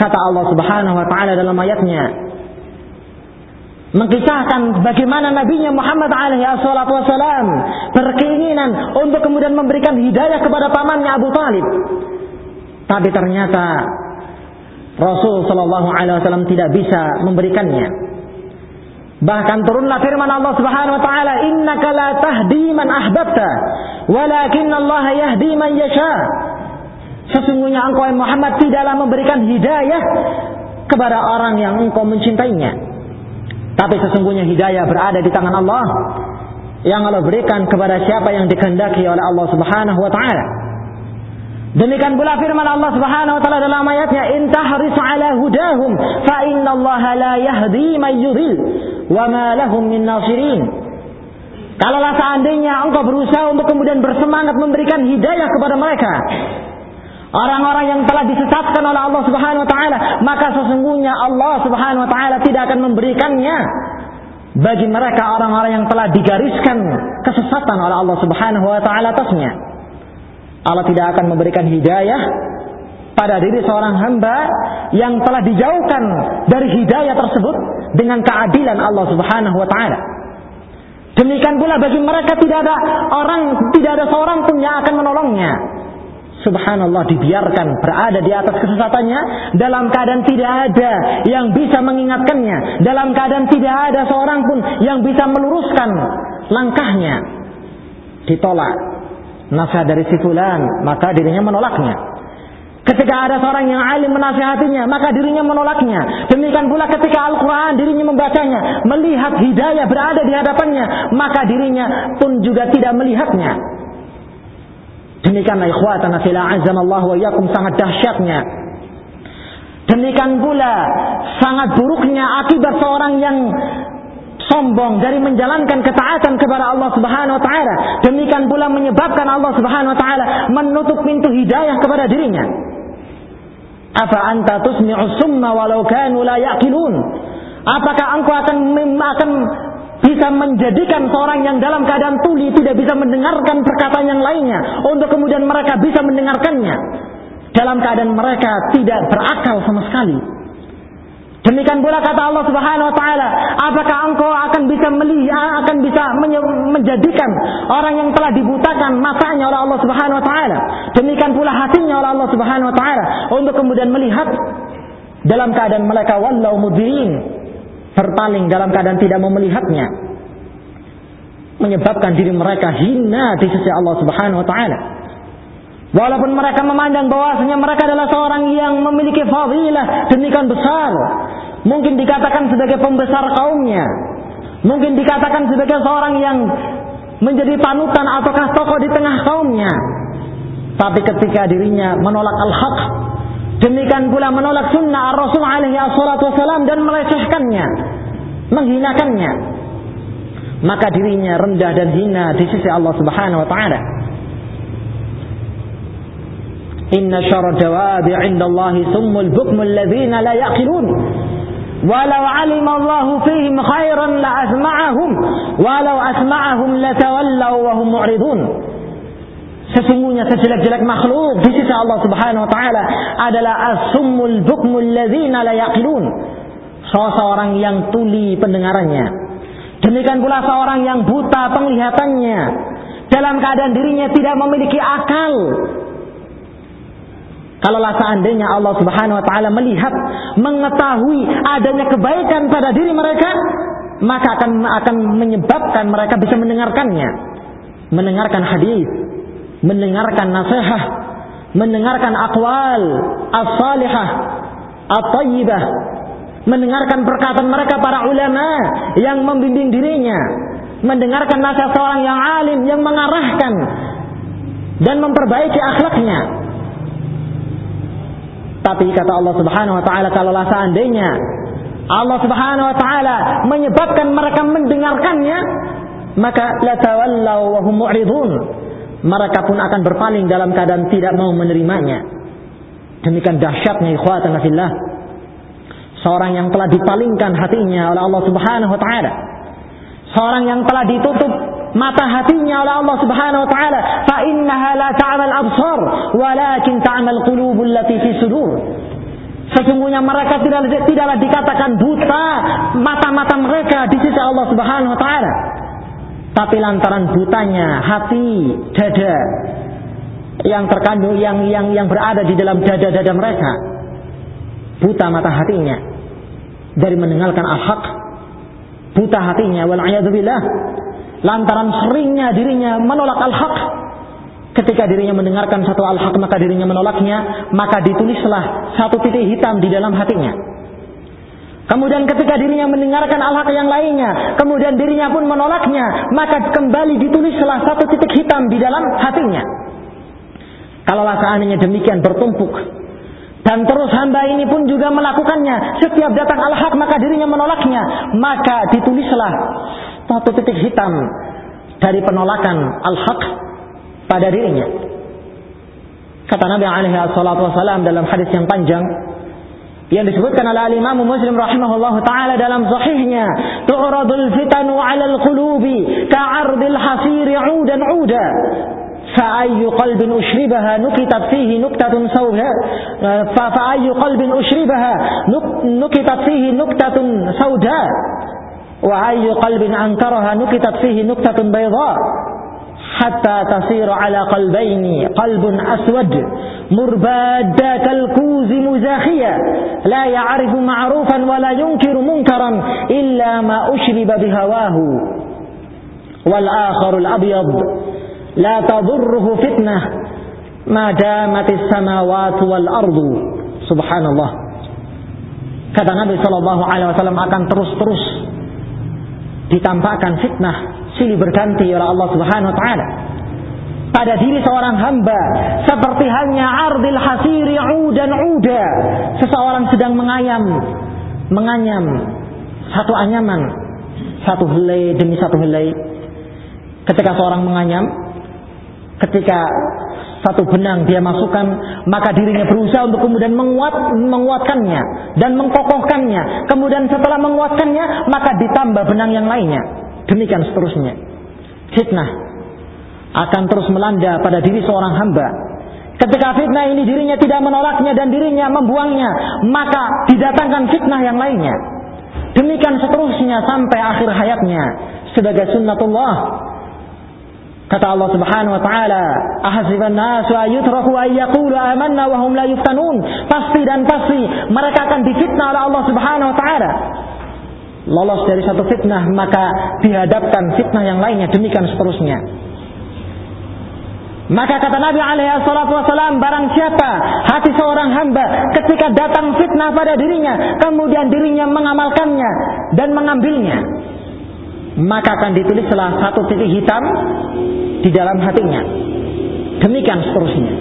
Kata Allah Subhanahu wa taala dalam ayatnya mengkisahkan bagaimana nabinya Muhammad alaihi wasallam berkeinginan untuk kemudian memberikan hidayah kepada pamannya Abu Talib. Tapi ternyata Rasul Shallallahu Alaihi Wasallam tidak bisa memberikannya. Bahkan turunlah firman Allah Subhanahu wa taala, "Innaka la tahdi man ahbabta, walakin Allah yahdi man yasha." Sesungguhnya engkau Muhammad tidaklah memberikan hidayah kepada orang yang engkau mencintainya. Tapi sesungguhnya hidayah berada di tangan Allah yang Allah berikan kepada siapa yang dikehendaki oleh Allah Subhanahu wa taala. Demikian pula firman Allah Subhanahu wa taala dalam ayatnya, "In tahris ala hudahum fa inna Allah la yahdi man yudhil wa ma lahum min nasirin." Kalaulah seandainya engkau berusaha untuk kemudian bersemangat memberikan hidayah kepada mereka, orang-orang yang telah disesatkan oleh Allah Subhanahu wa taala, maka sesungguhnya Allah Subhanahu wa taala tidak akan memberikannya bagi mereka orang-orang yang telah digariskan kesesatan oleh Allah Subhanahu wa taala atasnya. Allah tidak akan memberikan hidayah pada diri seorang hamba yang telah dijauhkan dari hidayah tersebut dengan keadilan Allah Subhanahu wa taala. Demikian pula bagi mereka tidak ada orang, tidak ada seorang pun yang akan menolongnya. Subhanallah dibiarkan berada di atas kesesatannya dalam keadaan tidak ada yang bisa mengingatkannya, dalam keadaan tidak ada seorang pun yang bisa meluruskan langkahnya. Ditolak nasihat dari si fulan, maka dirinya menolaknya. Ketika ada seorang yang alim menasihatinya, maka dirinya menolaknya. Demikian pula ketika Al-Quran dirinya membacanya, melihat hidayah berada di hadapannya, maka dirinya pun juga tidak melihatnya. Demikianlah ikhwatana fila azamallahu wa yakum sangat dahsyatnya. Demikian pula sangat buruknya akibat seorang yang sombong dari menjalankan ketaatan kepada Allah Subhanahu wa taala. Demikian pula menyebabkan Allah Subhanahu wa taala menutup pintu hidayah kepada dirinya. Apa anta tusmi'u summa walau kanu la yaqilun? Apakah engkau akan akan bisa menjadikan seorang yang dalam keadaan tuli tidak bisa mendengarkan perkataan yang lainnya. Untuk kemudian mereka bisa mendengarkannya. Dalam keadaan mereka tidak berakal sama sekali. Demikian pula kata Allah Subhanahu wa taala, apakah engkau akan bisa melihat akan bisa menjadikan orang yang telah dibutakan matanya oleh Allah Subhanahu wa taala, demikian pula hatinya oleh Allah Subhanahu wa taala. Untuk kemudian melihat dalam keadaan mereka wallau berpaling dalam keadaan tidak mau melihatnya. Menyebabkan diri mereka hina di sisi Allah Subhanahu wa taala. Walaupun mereka memandang bahwasanya mereka adalah seorang yang memiliki fadilah demikian besar, mungkin dikatakan sebagai pembesar kaumnya, mungkin dikatakan sebagai seorang yang menjadi panutan ataukah tokoh di tengah kaumnya. Tapi ketika dirinya menolak al-haq, demikian pula menolak sunnah Rasul alaihi wasallam dan melecehkannya, menghinakannya, maka dirinya rendah dan hina di sisi Allah Subhanahu wa taala. Inna syara dawabi indallahi summul bukmul ladzina la yaqilun. Walau alima Allah fihim khairan la asma'ahum walau asma'ahum latawallaw wa hum mu'ridun. Sesungguhnya sejelek-jelek makhluk di sisi Allah Subhanahu wa taala adalah as-summul bukmul ladzina la yaqilun. Seorang yang tuli pendengarannya. Demikian pula seorang yang buta penglihatannya. Dalam keadaan dirinya tidak memiliki akal, Kalaulah seandainya Allah Subhanahu wa taala melihat, mengetahui adanya kebaikan pada diri mereka, maka akan akan menyebabkan mereka bisa mendengarkannya. Mendengarkan hadis, mendengarkan nasihat, mendengarkan akwal as-salihah, at-tayyibah, mendengarkan perkataan mereka para ulama yang membimbing dirinya, mendengarkan nasihat seorang yang alim yang mengarahkan dan memperbaiki akhlaknya tapi kata Allah Subhanahu wa taala kalaulah seandainya Allah Subhanahu wa taala menyebabkan mereka mendengarkannya, maka la tawallaw wa hum. Mereka pun akan berpaling dalam keadaan tidak mau menerimanya. Demikian dahsyatnya ikhwatan fillah. Seorang yang telah dipalingkan hatinya oleh Allah Subhanahu wa taala. Seorang yang telah ditutup mata hatinya oleh Allah Subhanahu wa taala fa innaha la ta'mal absar walakin ta'mal qulubul lati fi sudur Sesungguhnya mereka tidak tidaklah dikatakan buta mata-mata mereka di sisi Allah Subhanahu wa taala. Tapi lantaran butanya hati, dada yang terkandung yang yang yang berada di dalam dada-dada mereka. Buta mata hatinya dari mendengarkan al-haq. Buta hatinya wal billah lantaran seringnya dirinya menolak al-haq ketika dirinya mendengarkan satu al-haq maka dirinya menolaknya maka ditulislah satu titik hitam di dalam hatinya kemudian ketika dirinya mendengarkan al-haq yang lainnya kemudian dirinya pun menolaknya maka kembali ditulislah satu titik hitam di dalam hatinya kalaulah seandainya demikian bertumpuk dan terus hamba ini pun juga melakukannya setiap datang al-haq maka dirinya menolaknya maka ditulislah satu titik hitam dari penolakan al-haq pada dirinya. Kata Nabi alaihi dalam hadis yang panjang yang disebutkan oleh Imam Muslim rahimahullah taala dalam sahihnya, "Tu'radul fitanu 'alal qulubi ka'ardil hasiri 'udan 'uda." فأي قلب أشربها نكتت فيه نكتة سوداء فأي قلب أشربها نكتت فيه نكتة سوداء وأي قلب أنكرها نكتت فيه نكتة بيضاء hatta tasiru ala qalbaini qalbun aswad murbadda kalkuzi muzakhiya la ya'rifu ma'rufan wa la yunkiru munkaran illa ma ushriba bihawahu. Wal akharu al abyad la tadurruhu fitnah. Ma damatis samawati wal ardu. Subhanallah. Kata Nabi sallallahu alaihi wasallam akan terus-terus ditampakkan fitnah silih berganti oleh Allah Subhanahu wa taala pada diri seorang hamba seperti halnya ardil hasiri udan uda seseorang sedang mengayam menganyam satu anyaman satu helai demi satu helai ketika seorang menganyam ketika satu benang dia masukkan, maka dirinya berusaha untuk kemudian menguat, menguatkannya dan mengkokohkannya. Kemudian setelah menguatkannya, maka ditambah benang yang lainnya. Demikian seterusnya. Fitnah akan terus melanda pada diri seorang hamba. Ketika fitnah ini dirinya tidak menolaknya dan dirinya membuangnya, maka didatangkan fitnah yang lainnya. Demikian seterusnya sampai akhir hayatnya sebagai sunnatullah Kata Allah Subhanahu wa taala, "Ahasiban nasu ayutraku ay yaqulu amanna wa hum la yuftanun." Pasti dan pasti mereka akan difitnah oleh Allah Subhanahu wa taala. Lolos dari satu fitnah maka dihadapkan fitnah yang lainnya demikian seterusnya. Maka kata Nabi alaihi salatu wasalam barang siapa hati seorang hamba ketika datang fitnah pada dirinya kemudian dirinya mengamalkannya dan mengambilnya maka akan ditulis salah satu titik hitam di dalam hatinya. Demikian seterusnya.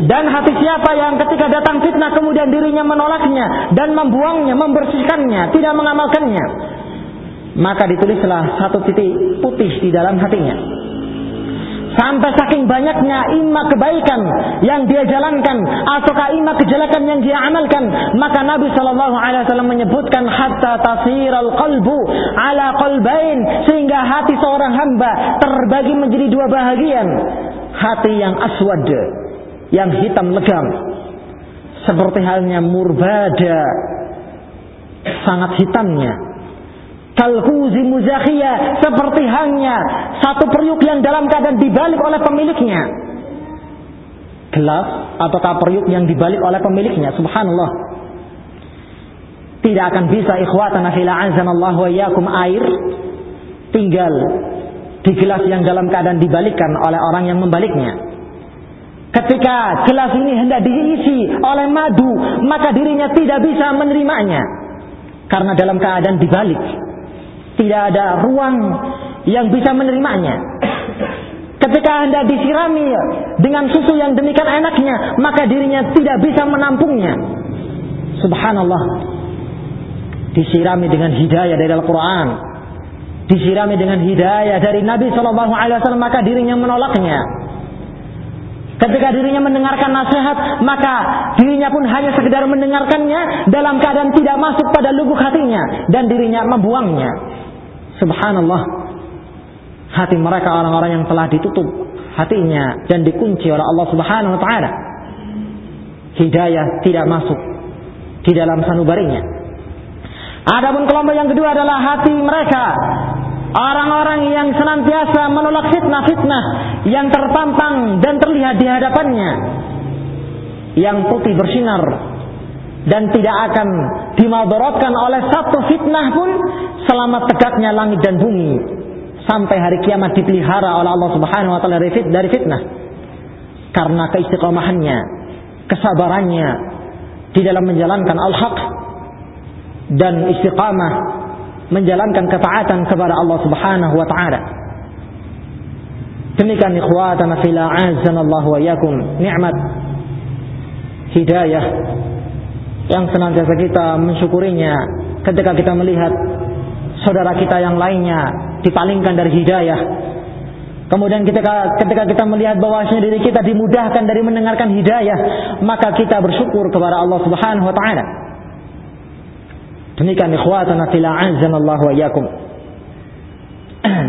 Dan hati siapa yang ketika datang fitnah kemudian dirinya menolaknya dan membuangnya, membersihkannya, tidak mengamalkannya, maka ditulislah satu titik putih di dalam hatinya. Sampai saking banyaknya imma kebaikan yang dia jalankan ataukah imma kejelekan yang dia amalkan, maka Nabi Shallallahu Alaihi Wasallam menyebutkan hatta tasiral qalbu ala qalbain sehingga hati seorang hamba terbagi menjadi dua bahagian. Hati yang aswad, yang hitam legam, seperti halnya murbada, sangat hitamnya. Kalkuzi muzakhiyah. Seperti hanya satu periuk yang dalam keadaan dibalik oleh pemiliknya. Gelas ataukah periuk yang dibalik oleh pemiliknya? Subhanallah. Tidak akan bisa ikhwatan fila azanallah wa iyyakum air tinggal di gelas yang dalam keadaan dibalikkan oleh orang yang membaliknya ketika gelas ini hendak diisi oleh madu maka dirinya tidak bisa menerimanya karena dalam keadaan dibalik tidak ada ruang yang bisa menerimanya. Ketika Anda disirami dengan susu yang demikian enaknya, maka dirinya tidak bisa menampungnya. Subhanallah. Disirami dengan hidayah dari Al-Quran. Disirami dengan hidayah dari Nabi Shallallahu Alaihi Wasallam, maka dirinya menolaknya. Ketika dirinya mendengarkan nasihat, maka dirinya pun hanya sekedar mendengarkannya dalam keadaan tidak masuk pada lubuk hatinya dan dirinya membuangnya. Subhanallah. Hati mereka orang-orang yang telah ditutup hatinya dan dikunci oleh Allah Subhanahu wa taala. Hidayah tidak masuk di dalam sanubarinya. Adapun kelompok yang kedua adalah hati mereka orang-orang yang senantiasa menolak fitnah-fitnah yang terpampang dan terlihat di hadapannya yang putih bersinar dan tidak akan dimadaratkan oleh satu fitnah pun selama tegaknya langit dan bumi sampai hari kiamat dipelihara oleh Allah Subhanahu wa taala dari fitnah. Karena keistiqomahannya, kesabarannya di dalam menjalankan al-haq dan istiqamah menjalankan ketaatan kepada Allah Subhanahu wa taala. Demikian ikhwatana fil azanallahu wa yakum nikmat hidayah yang senantiasa kita mensyukurinya ketika kita melihat saudara kita yang lainnya dipalingkan dari hidayah. Kemudian ketika, ketika kita melihat bahwasanya diri kita dimudahkan dari mendengarkan hidayah, maka kita bersyukur kepada Allah Subhanahu wa taala. Demikian ikhwatana fil Allah wa iyyakum. <clears throat>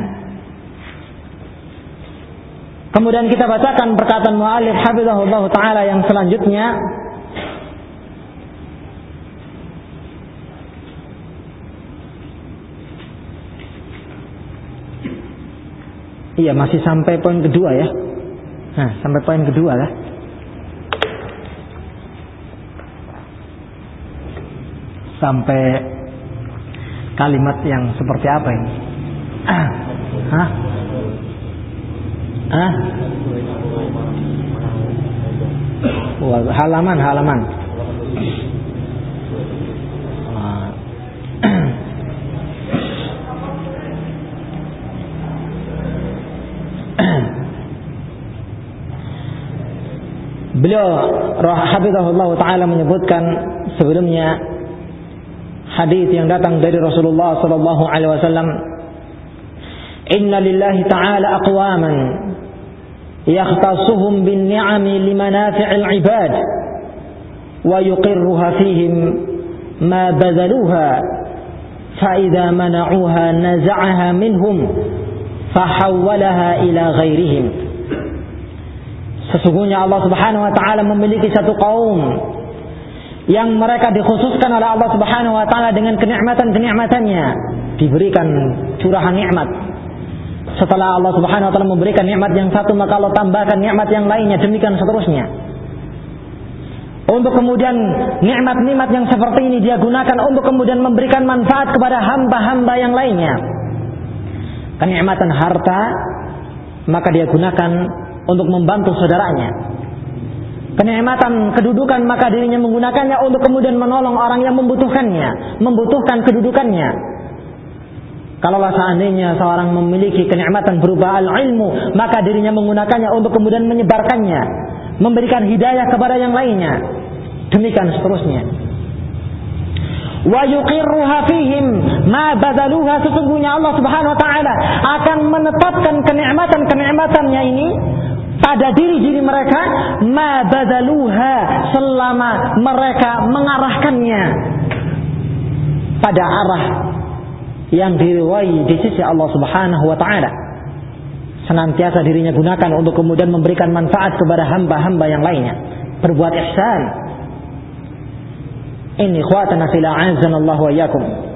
Kemudian kita bacakan perkataan muallif hafizahullah taala yang selanjutnya Iya masih sampai poin kedua ya. Nah, sampai poin kedua lah. Sampai kalimat yang seperti apa ini? Ah. Hah? Ah? Halaman, halaman. <coughs> Beliau Habibullah taala menyebutkan sebelumnya hadis yang datang dari Rasulullah sallallahu alaihi wasallam Inna lillahi ta'ala aqwaman يختصهم بالنعم لمنافع العباد ويقرها فيهم ما بذلوها فإذا منعوها نزعها منهم فحولها إلى غيرهم Sesungguhnya Allah Subhanahu wa taala memiliki satu kaum yang mereka dikhususkan oleh Allah Subhanahu wa taala dengan kenikmatan-kenikmatannya, diberikan curahan nikmat. Setelah Allah Subhanahu wa taala memberikan nikmat yang satu, maka Allah tambahkan nikmat yang lainnya, demikian seterusnya. Untuk kemudian nikmat-nikmat yang seperti ini dia gunakan untuk kemudian memberikan manfaat kepada hamba-hamba yang lainnya. Kenikmatan harta maka dia gunakan untuk membantu saudaranya. Kenikmatan kedudukan maka dirinya menggunakannya untuk kemudian menolong orang yang membutuhkannya, membutuhkan kedudukannya. Kalaulah seandainya seorang memiliki kenikmatan berupa al-ilmu, maka dirinya menggunakannya untuk kemudian menyebarkannya, memberikan hidayah kepada yang lainnya. Demikian seterusnya. Wa yuqirruha fihim ma badaluha sesungguhnya Allah Subhanahu wa taala akan menetapkan kenikmatan-kenikmatannya ini pada diri-diri mereka ma badaluha selama mereka mengarahkannya pada arah yang diriwai di sisi Allah Subhanahu wa taala. Senantiasa dirinya gunakan untuk kemudian memberikan manfaat kepada hamba-hamba yang lainnya. Berbuat ihsan. Ini ikhwatana fil a'azzana Allah wa iyyakum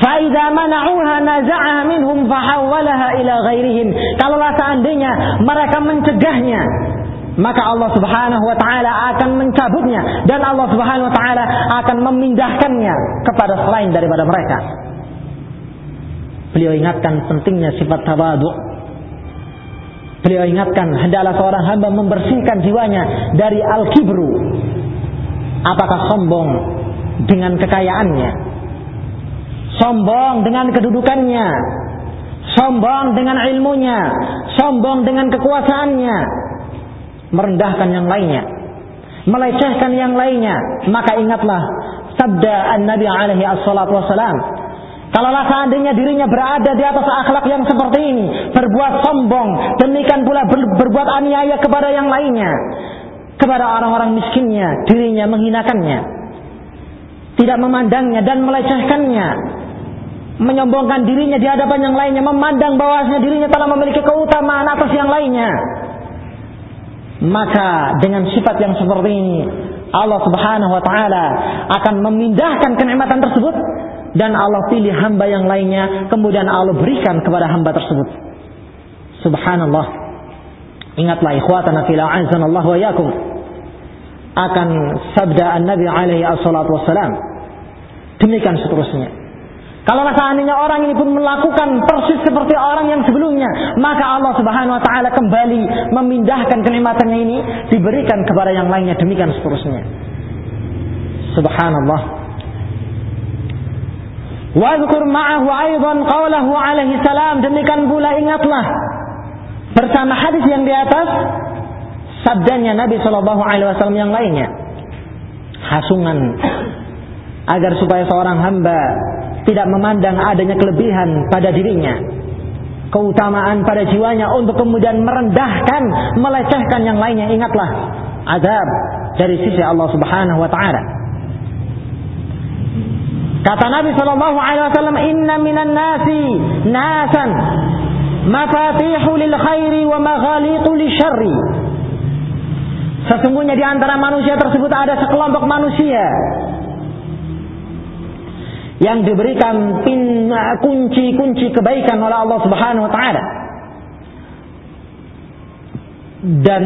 Faida mana'uha naza'aha minhum fahawwalaha ila ghairihim. Kalaulah seandainya mereka mencegahnya, maka Allah Subhanahu wa taala akan mencabutnya dan Allah Subhanahu wa taala akan memindahkannya kepada selain daripada mereka. Beliau ingatkan pentingnya sifat tawadu. Beliau ingatkan hendaklah seorang hamba membersihkan jiwanya dari al-kibru. Apakah sombong dengan kekayaannya sombong dengan kedudukannya, sombong dengan ilmunya, sombong dengan kekuasaannya, merendahkan yang lainnya, melecehkan yang lainnya, maka ingatlah sabda An-Nabi alaihi assalatu wassalam. Kalaulah seandainya dirinya berada di atas akhlak yang seperti ini, berbuat sombong, demikian pula ber, berbuat aniaya kepada yang lainnya, kepada orang-orang miskinnya, dirinya menghinakannya, tidak memandangnya dan melecehkannya, menyombongkan dirinya di hadapan yang lainnya, memandang bahwasanya dirinya telah memiliki keutamaan atas yang lainnya. Maka dengan sifat yang seperti ini, Allah Subhanahu wa taala akan memindahkan kenikmatan tersebut dan Allah pilih hamba yang lainnya, kemudian Allah berikan kepada hamba tersebut. Subhanallah. Ingatlah ikhwatana fil Allah wa yakum akan sabda An-Nabi alaihi assalatu wassalam. Demikian seterusnya. Kalau seandainya orang ini pun melakukan persis seperti orang yang sebelumnya, maka Allah Subhanahu wa taala kembali memindahkan kenikmatannya ini diberikan kepada yang lainnya demikian seterusnya. Subhanallah. Wadhkur ma'ahu aidan qawlahu alaihi salam demikian pula ingatlah bersama hadis yang di atas sabdanya Nabi Shallallahu alaihi wasallam yang lainnya. Hasungan agar supaya seorang hamba tidak memandang adanya kelebihan pada dirinya, keutamaan pada jiwanya untuk kemudian merendahkan, melecehkan yang lainnya. Ingatlah azab dari sisi Allah Subhanahu wa taala. Kata Nabi Shallallahu Alaihi Wasallam, Inna minan nasi nasan mafatihu lil khairi wa maghaliqu. Sesungguhnya di antara manusia tersebut ada sekelompok manusia yang diberikan kunci-kunci kebaikan oleh Allah Subhanahu wa taala dan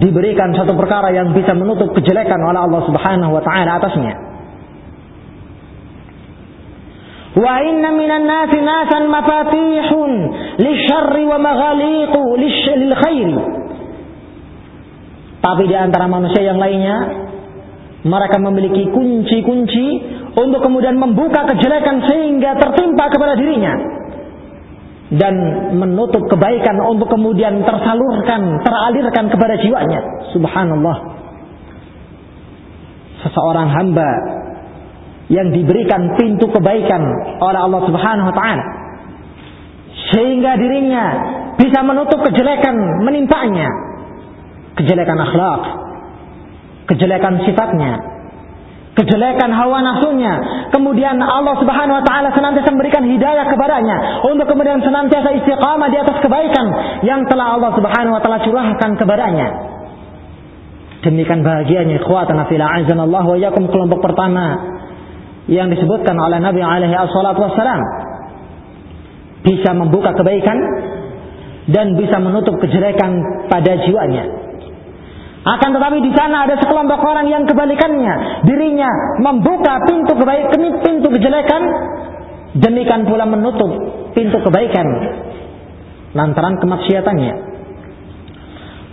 diberikan satu perkara yang bisa menutup kejelekan oleh Allah Subhanahu wa taala atasnya. Wa inna minan nasi nasan mafatihun lisyarri wa maghaliqu lil khairi. Tapi di antara manusia yang lainnya mereka memiliki kunci-kunci untuk kemudian membuka kejelekan sehingga tertimpa kepada dirinya dan menutup kebaikan untuk kemudian tersalurkan, teralirkan kepada jiwanya. Subhanallah. Seseorang hamba yang diberikan pintu kebaikan oleh Allah Subhanahu wa taala sehingga dirinya bisa menutup kejelekan menimpanya. Kejelekan akhlak, kejelekan sifatnya, kejelekan hawa nafsunya. Kemudian Allah Subhanahu wa taala senantiasa memberikan hidayah kepadanya untuk kemudian senantiasa istiqamah di atas kebaikan yang telah Allah Subhanahu wa taala curahkan kepadanya. Demikian bahagianya ikhwatan fil Allah wa yakum kelompok pertama yang disebutkan oleh Nabi alaihi wassalam bisa membuka kebaikan dan bisa menutup kejelekan pada jiwanya. Akan tetapi di sana ada sekelompok orang yang kebalikannya, dirinya membuka pintu kebaikan, pintu kejelekan, demikian pula menutup pintu kebaikan lantaran kemaksiatannya.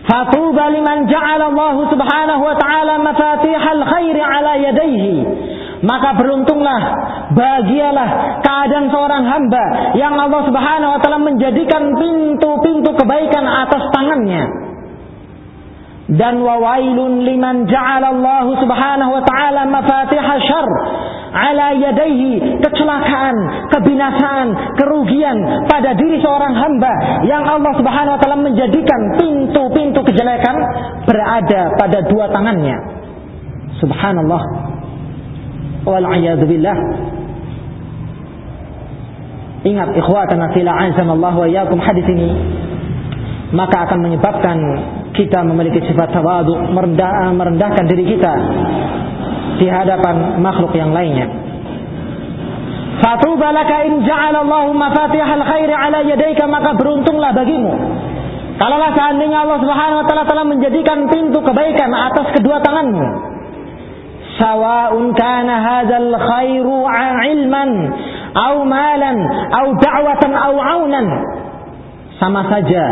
Fatuba liman ja'ala Allah Subhanahu wa taala mafatihal khairi ala yadayhi maka beruntunglah, bahagialah keadaan seorang hamba yang Allah Subhanahu wa taala menjadikan pintu-pintu kebaikan atas tangannya. Dan wawailun liman ja'ala Allah Subhanahu wa taala mafatih syarr ala yadaihi kecelakaan, kebinasaan, kerugian pada diri seorang hamba yang Allah Subhanahu wa taala menjadikan pintu-pintu kejelekan berada pada dua tangannya. Subhanallah wal. Ingat ikhwatana fila Allah wa iyyakum hadis ini maka akan menyebabkan kita memiliki sifat tawadu merendah, merendahkan diri kita di hadapan makhluk yang lainnya. Fatuba laka in ja'ala Allah mafatihal khairi ala yadayka maka beruntunglah bagimu. Kalaulah seandainya Allah Subhanahu wa taala telah menjadikan pintu kebaikan atas kedua tanganmu sawa'un kana hadzal khairu ilman au malan au da'watan au aunan sama saja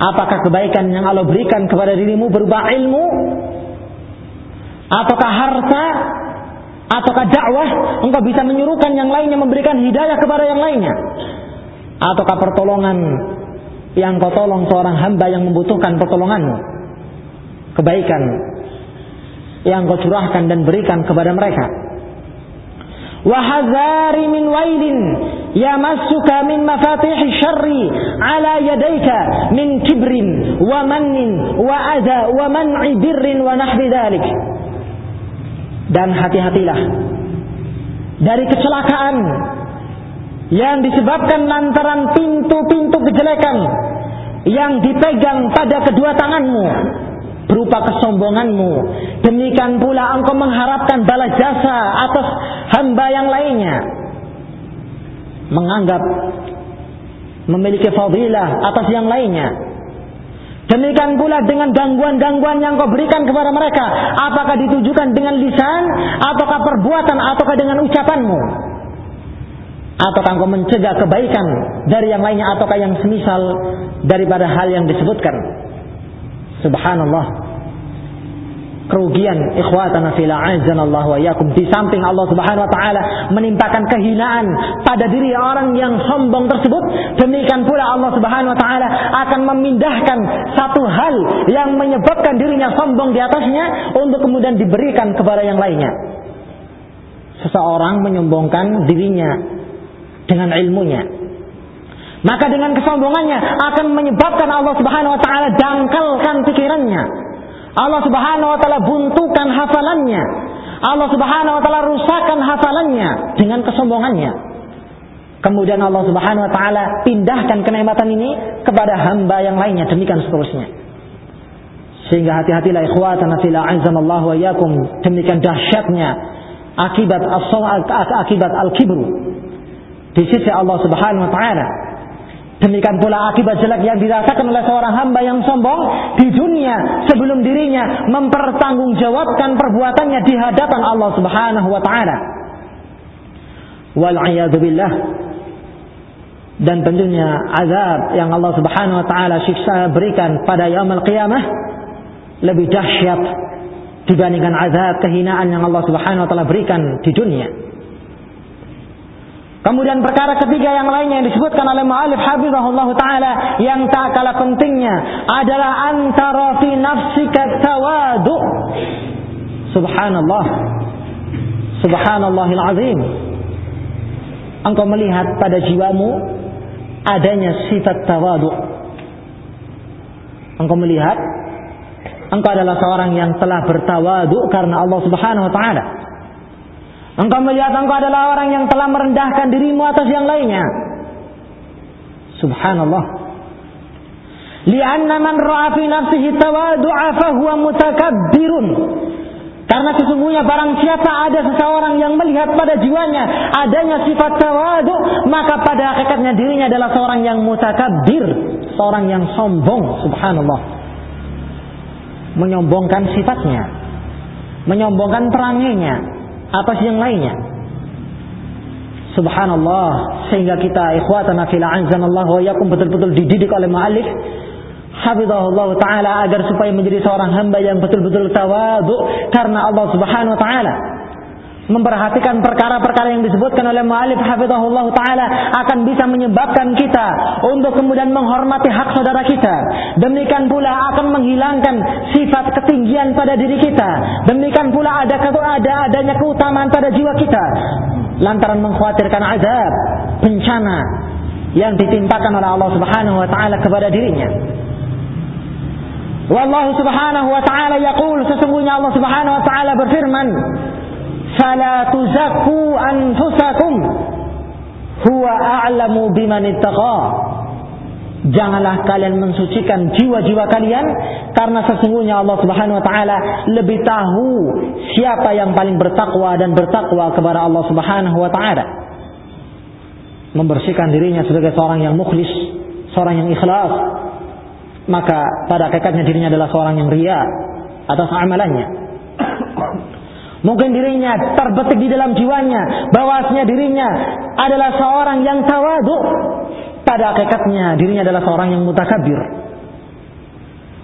apakah kebaikan yang Allah berikan kepada dirimu berupa ilmu? Ataukah harta? Ataukah dakwah? Engkau bisa menyuruhkan yang lainnya memberikan hidayah kepada yang lainnya. Ataukah pertolongan yang kau tolong seorang hamba yang membutuhkan pertolonganmu? Kebaikan yang kau curahkan dan berikan kepada mereka. Min mafatih syarri ala yadayka min kibrin wa mannin wa adha wa man'i birrin wa nahbi dhalik. Dan hati-hatilah dari kecelakaan yang disebabkan lantaran pintu-pintu kejelekan yang dipegang pada kedua tanganmu berupa kesombonganmu. Demikian pula engkau mengharapkan balas jasa atas hamba yang lainnya. Menganggap memiliki fadilah atas yang lainnya. Demikian pula dengan gangguan-gangguan yang kau berikan kepada mereka. Apakah ditujukan dengan lisan, ataukah perbuatan, ataukah dengan ucapanmu. Ataukah engkau mencegah kebaikan dari yang lainnya, ataukah yang semisal daripada hal yang disebutkan. Subhanallah. Kerugian ikhwatana fila Allah wa. Di samping Allah subhanahu wa ta'ala menimpakan kehinaan pada diri orang yang sombong tersebut. Demikian pula Allah subhanahu wa ta'ala akan memindahkan satu hal yang menyebabkan dirinya sombong di atasnya untuk kemudian diberikan kepada yang lainnya. Seseorang menyombongkan dirinya dengan ilmunya, maka dengan kesombongannya akan menyebabkan Allah Subhanahu wa taala dangkalkan pikirannya. Allah Subhanahu wa taala buntukan hafalannya. Allah Subhanahu wa taala rusakkan hafalannya dengan kesombongannya. Kemudian Allah Subhanahu wa taala pindahkan kenikmatan ini kepada hamba yang lainnya demikian seterusnya. Sehingga hati-hatilah ikhwatana fil Allah wa iyyakum demikian dahsyatnya akibat as akibat al-kibru di sisi Allah Subhanahu wa taala Demikian pula akibat jelek yang dirasakan oleh seorang hamba yang sombong di dunia sebelum dirinya mempertanggungjawabkan perbuatannya di hadapan Allah Subhanahu wa taala. Wal billah. Dan tentunya azab yang Allah Subhanahu wa taala siksa berikan pada yaumul qiyamah lebih dahsyat dibandingkan azab kehinaan yang Allah Subhanahu wa taala berikan di dunia. Kemudian perkara ketiga yang lainnya yang disebutkan oleh Mu'alif Habibullah Ta'ala yang tak kalah pentingnya adalah antara fi nafsika tawadu. Subhanallah. Subhanallahil azim. Engkau melihat pada jiwamu adanya sifat tawadu. Engkau melihat engkau adalah seorang yang telah bertawadu karena Allah Subhanahu wa taala. Engkau melihat engkau adalah orang yang telah merendahkan dirimu atas yang lainnya. Subhanallah. Lianna man ra'a fi nafsihi tawadu'a fahuwa mutakabbirun. Karena sesungguhnya barang siapa ada seseorang yang melihat pada jiwanya adanya sifat tawadu, maka pada hakikatnya dirinya adalah seorang yang mutakabbir, seorang yang sombong, subhanallah. Menyombongkan sifatnya, menyombongkan peranginya atas yang lainnya. Subhanallah, sehingga kita ikhwatana fil azanallah wa yakum betul-betul dididik oleh muallif hafizahullah taala agar supaya menjadi seorang hamba yang betul-betul tawadu karena Allah Subhanahu wa taala memperhatikan perkara-perkara yang disebutkan oleh mu'alif hafizahullah taala akan bisa menyebabkan kita untuk kemudian menghormati hak saudara kita. Demikian pula akan menghilangkan sifat ketinggian pada diri kita. Demikian pula ada ada adanya keutamaan pada jiwa kita lantaran mengkhawatirkan azab, bencana yang ditimpakan oleh Allah Subhanahu wa taala kepada dirinya. Wallahu subhanahu wa ta'ala yaqul sesungguhnya Allah subhanahu wa ta'ala berfirman fala tuzakku anfusakum huwa a'lamu biman ittaqa Janganlah kalian mensucikan jiwa-jiwa kalian karena sesungguhnya Allah Subhanahu wa taala lebih tahu siapa yang paling bertakwa dan bertakwa kepada Allah Subhanahu wa taala. Membersihkan dirinya sebagai seorang yang mukhlis, seorang yang ikhlas, maka pada hakikatnya dirinya adalah seorang yang ria atas amalannya. Mungkin dirinya terbetik di dalam jiwanya bahwasanya dirinya adalah seorang yang tawadu. Pada hakikatnya dirinya adalah seorang yang mutakabir.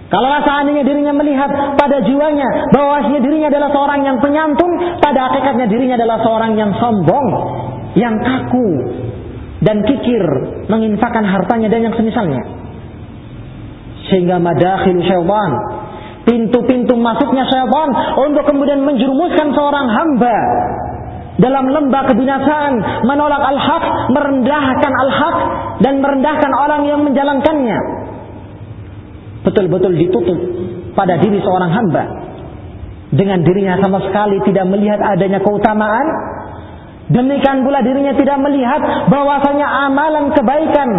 Kalau seandainya dirinya melihat pada jiwanya bahwasanya dirinya adalah seorang yang penyantun, pada hakikatnya dirinya adalah seorang yang sombong, yang kaku dan kikir menginfakkan hartanya dan yang semisalnya sehingga madakhil syaitan pintu-pintu masuknya syaitan untuk kemudian menjerumuskan seorang hamba dalam lembah kebinasaan menolak al-haq merendahkan al-haq dan merendahkan orang yang menjalankannya. Betul-betul ditutup pada diri seorang hamba. Dengan dirinya sama sekali tidak melihat adanya keutamaan demikian pula dirinya tidak melihat bahwasanya amalan kebaikan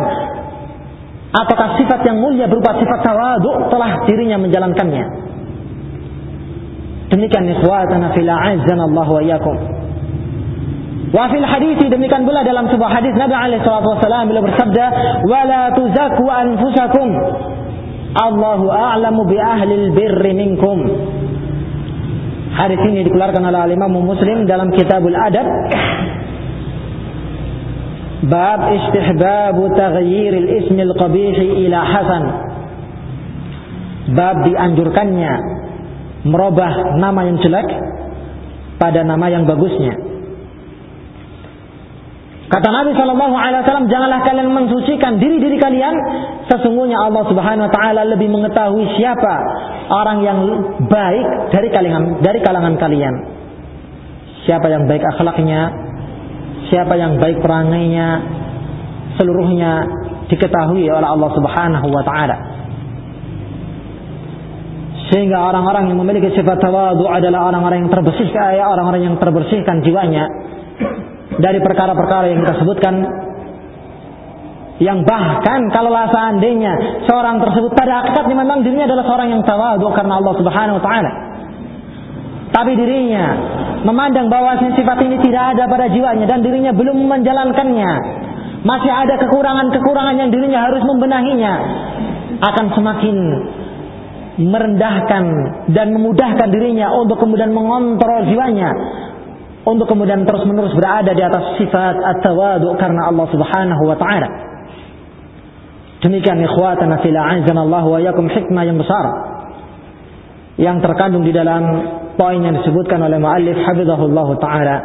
Apakah sifat yang mulia berupa sifat tawadu telah dirinya menjalankannya? Demikian ikhwatana fil a'azzana Allah wa iyyakum. Wa fil hadis demikian pula dalam sebuah hadis Nabi alaihi salatu wasallam beliau bersabda, "Wa la tuzakku anfusakum. Allahu a'lamu bi ahli birri minkum." Hadis ini dikeluarkan oleh Imam Muslim dalam Kitabul Adab Bab istihbabu taghyiril ismil qabihi ila hasan. Bab dianjurkannya merubah nama yang jelek pada nama yang bagusnya. Kata Nabi Shallallahu Alaihi Wasallam, janganlah kalian mensucikan diri diri kalian. Sesungguhnya Allah Subhanahu Wa Taala lebih mengetahui siapa orang yang baik dari kalangan dari kalangan kalian. Siapa yang baik akhlaknya, siapa yang baik perangainya seluruhnya diketahui oleh Allah Subhanahu wa taala. Sehingga orang-orang yang memiliki sifat tawadu adalah orang-orang yang terbersihkan, ya orang-orang yang terbersihkan jiwanya dari perkara-perkara yang kita sebutkan yang bahkan kalau seandainya seorang tersebut pada hakikatnya memang dirinya adalah seorang yang tawadu karena Allah Subhanahu wa taala. Tapi dirinya memandang bahwa sifat ini tidak ada pada jiwanya dan dirinya belum menjalankannya, masih ada kekurangan-kekurangan yang dirinya harus membenahinya, akan semakin merendahkan dan memudahkan dirinya untuk kemudian mengontrol jiwanya. Untuk kemudian terus-menerus berada di atas sifat at-tawadu karena Allah Subhanahu wa taala. Demikian ikhwatana fil Allah wa yakum hikmah yang besar. Yang terkandung di dalam poin yang disebutkan oleh muallif hafizahullah taala.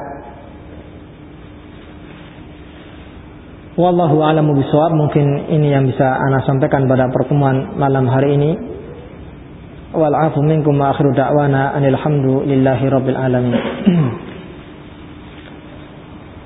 Wallahu a'lamu bishawab. Mungkin ini yang bisa ana sampaikan pada pertemuan malam hari ini. Wal afu minkum wa akhiru da'wana anil hamdulillahi rabbil alamin. <clears throat>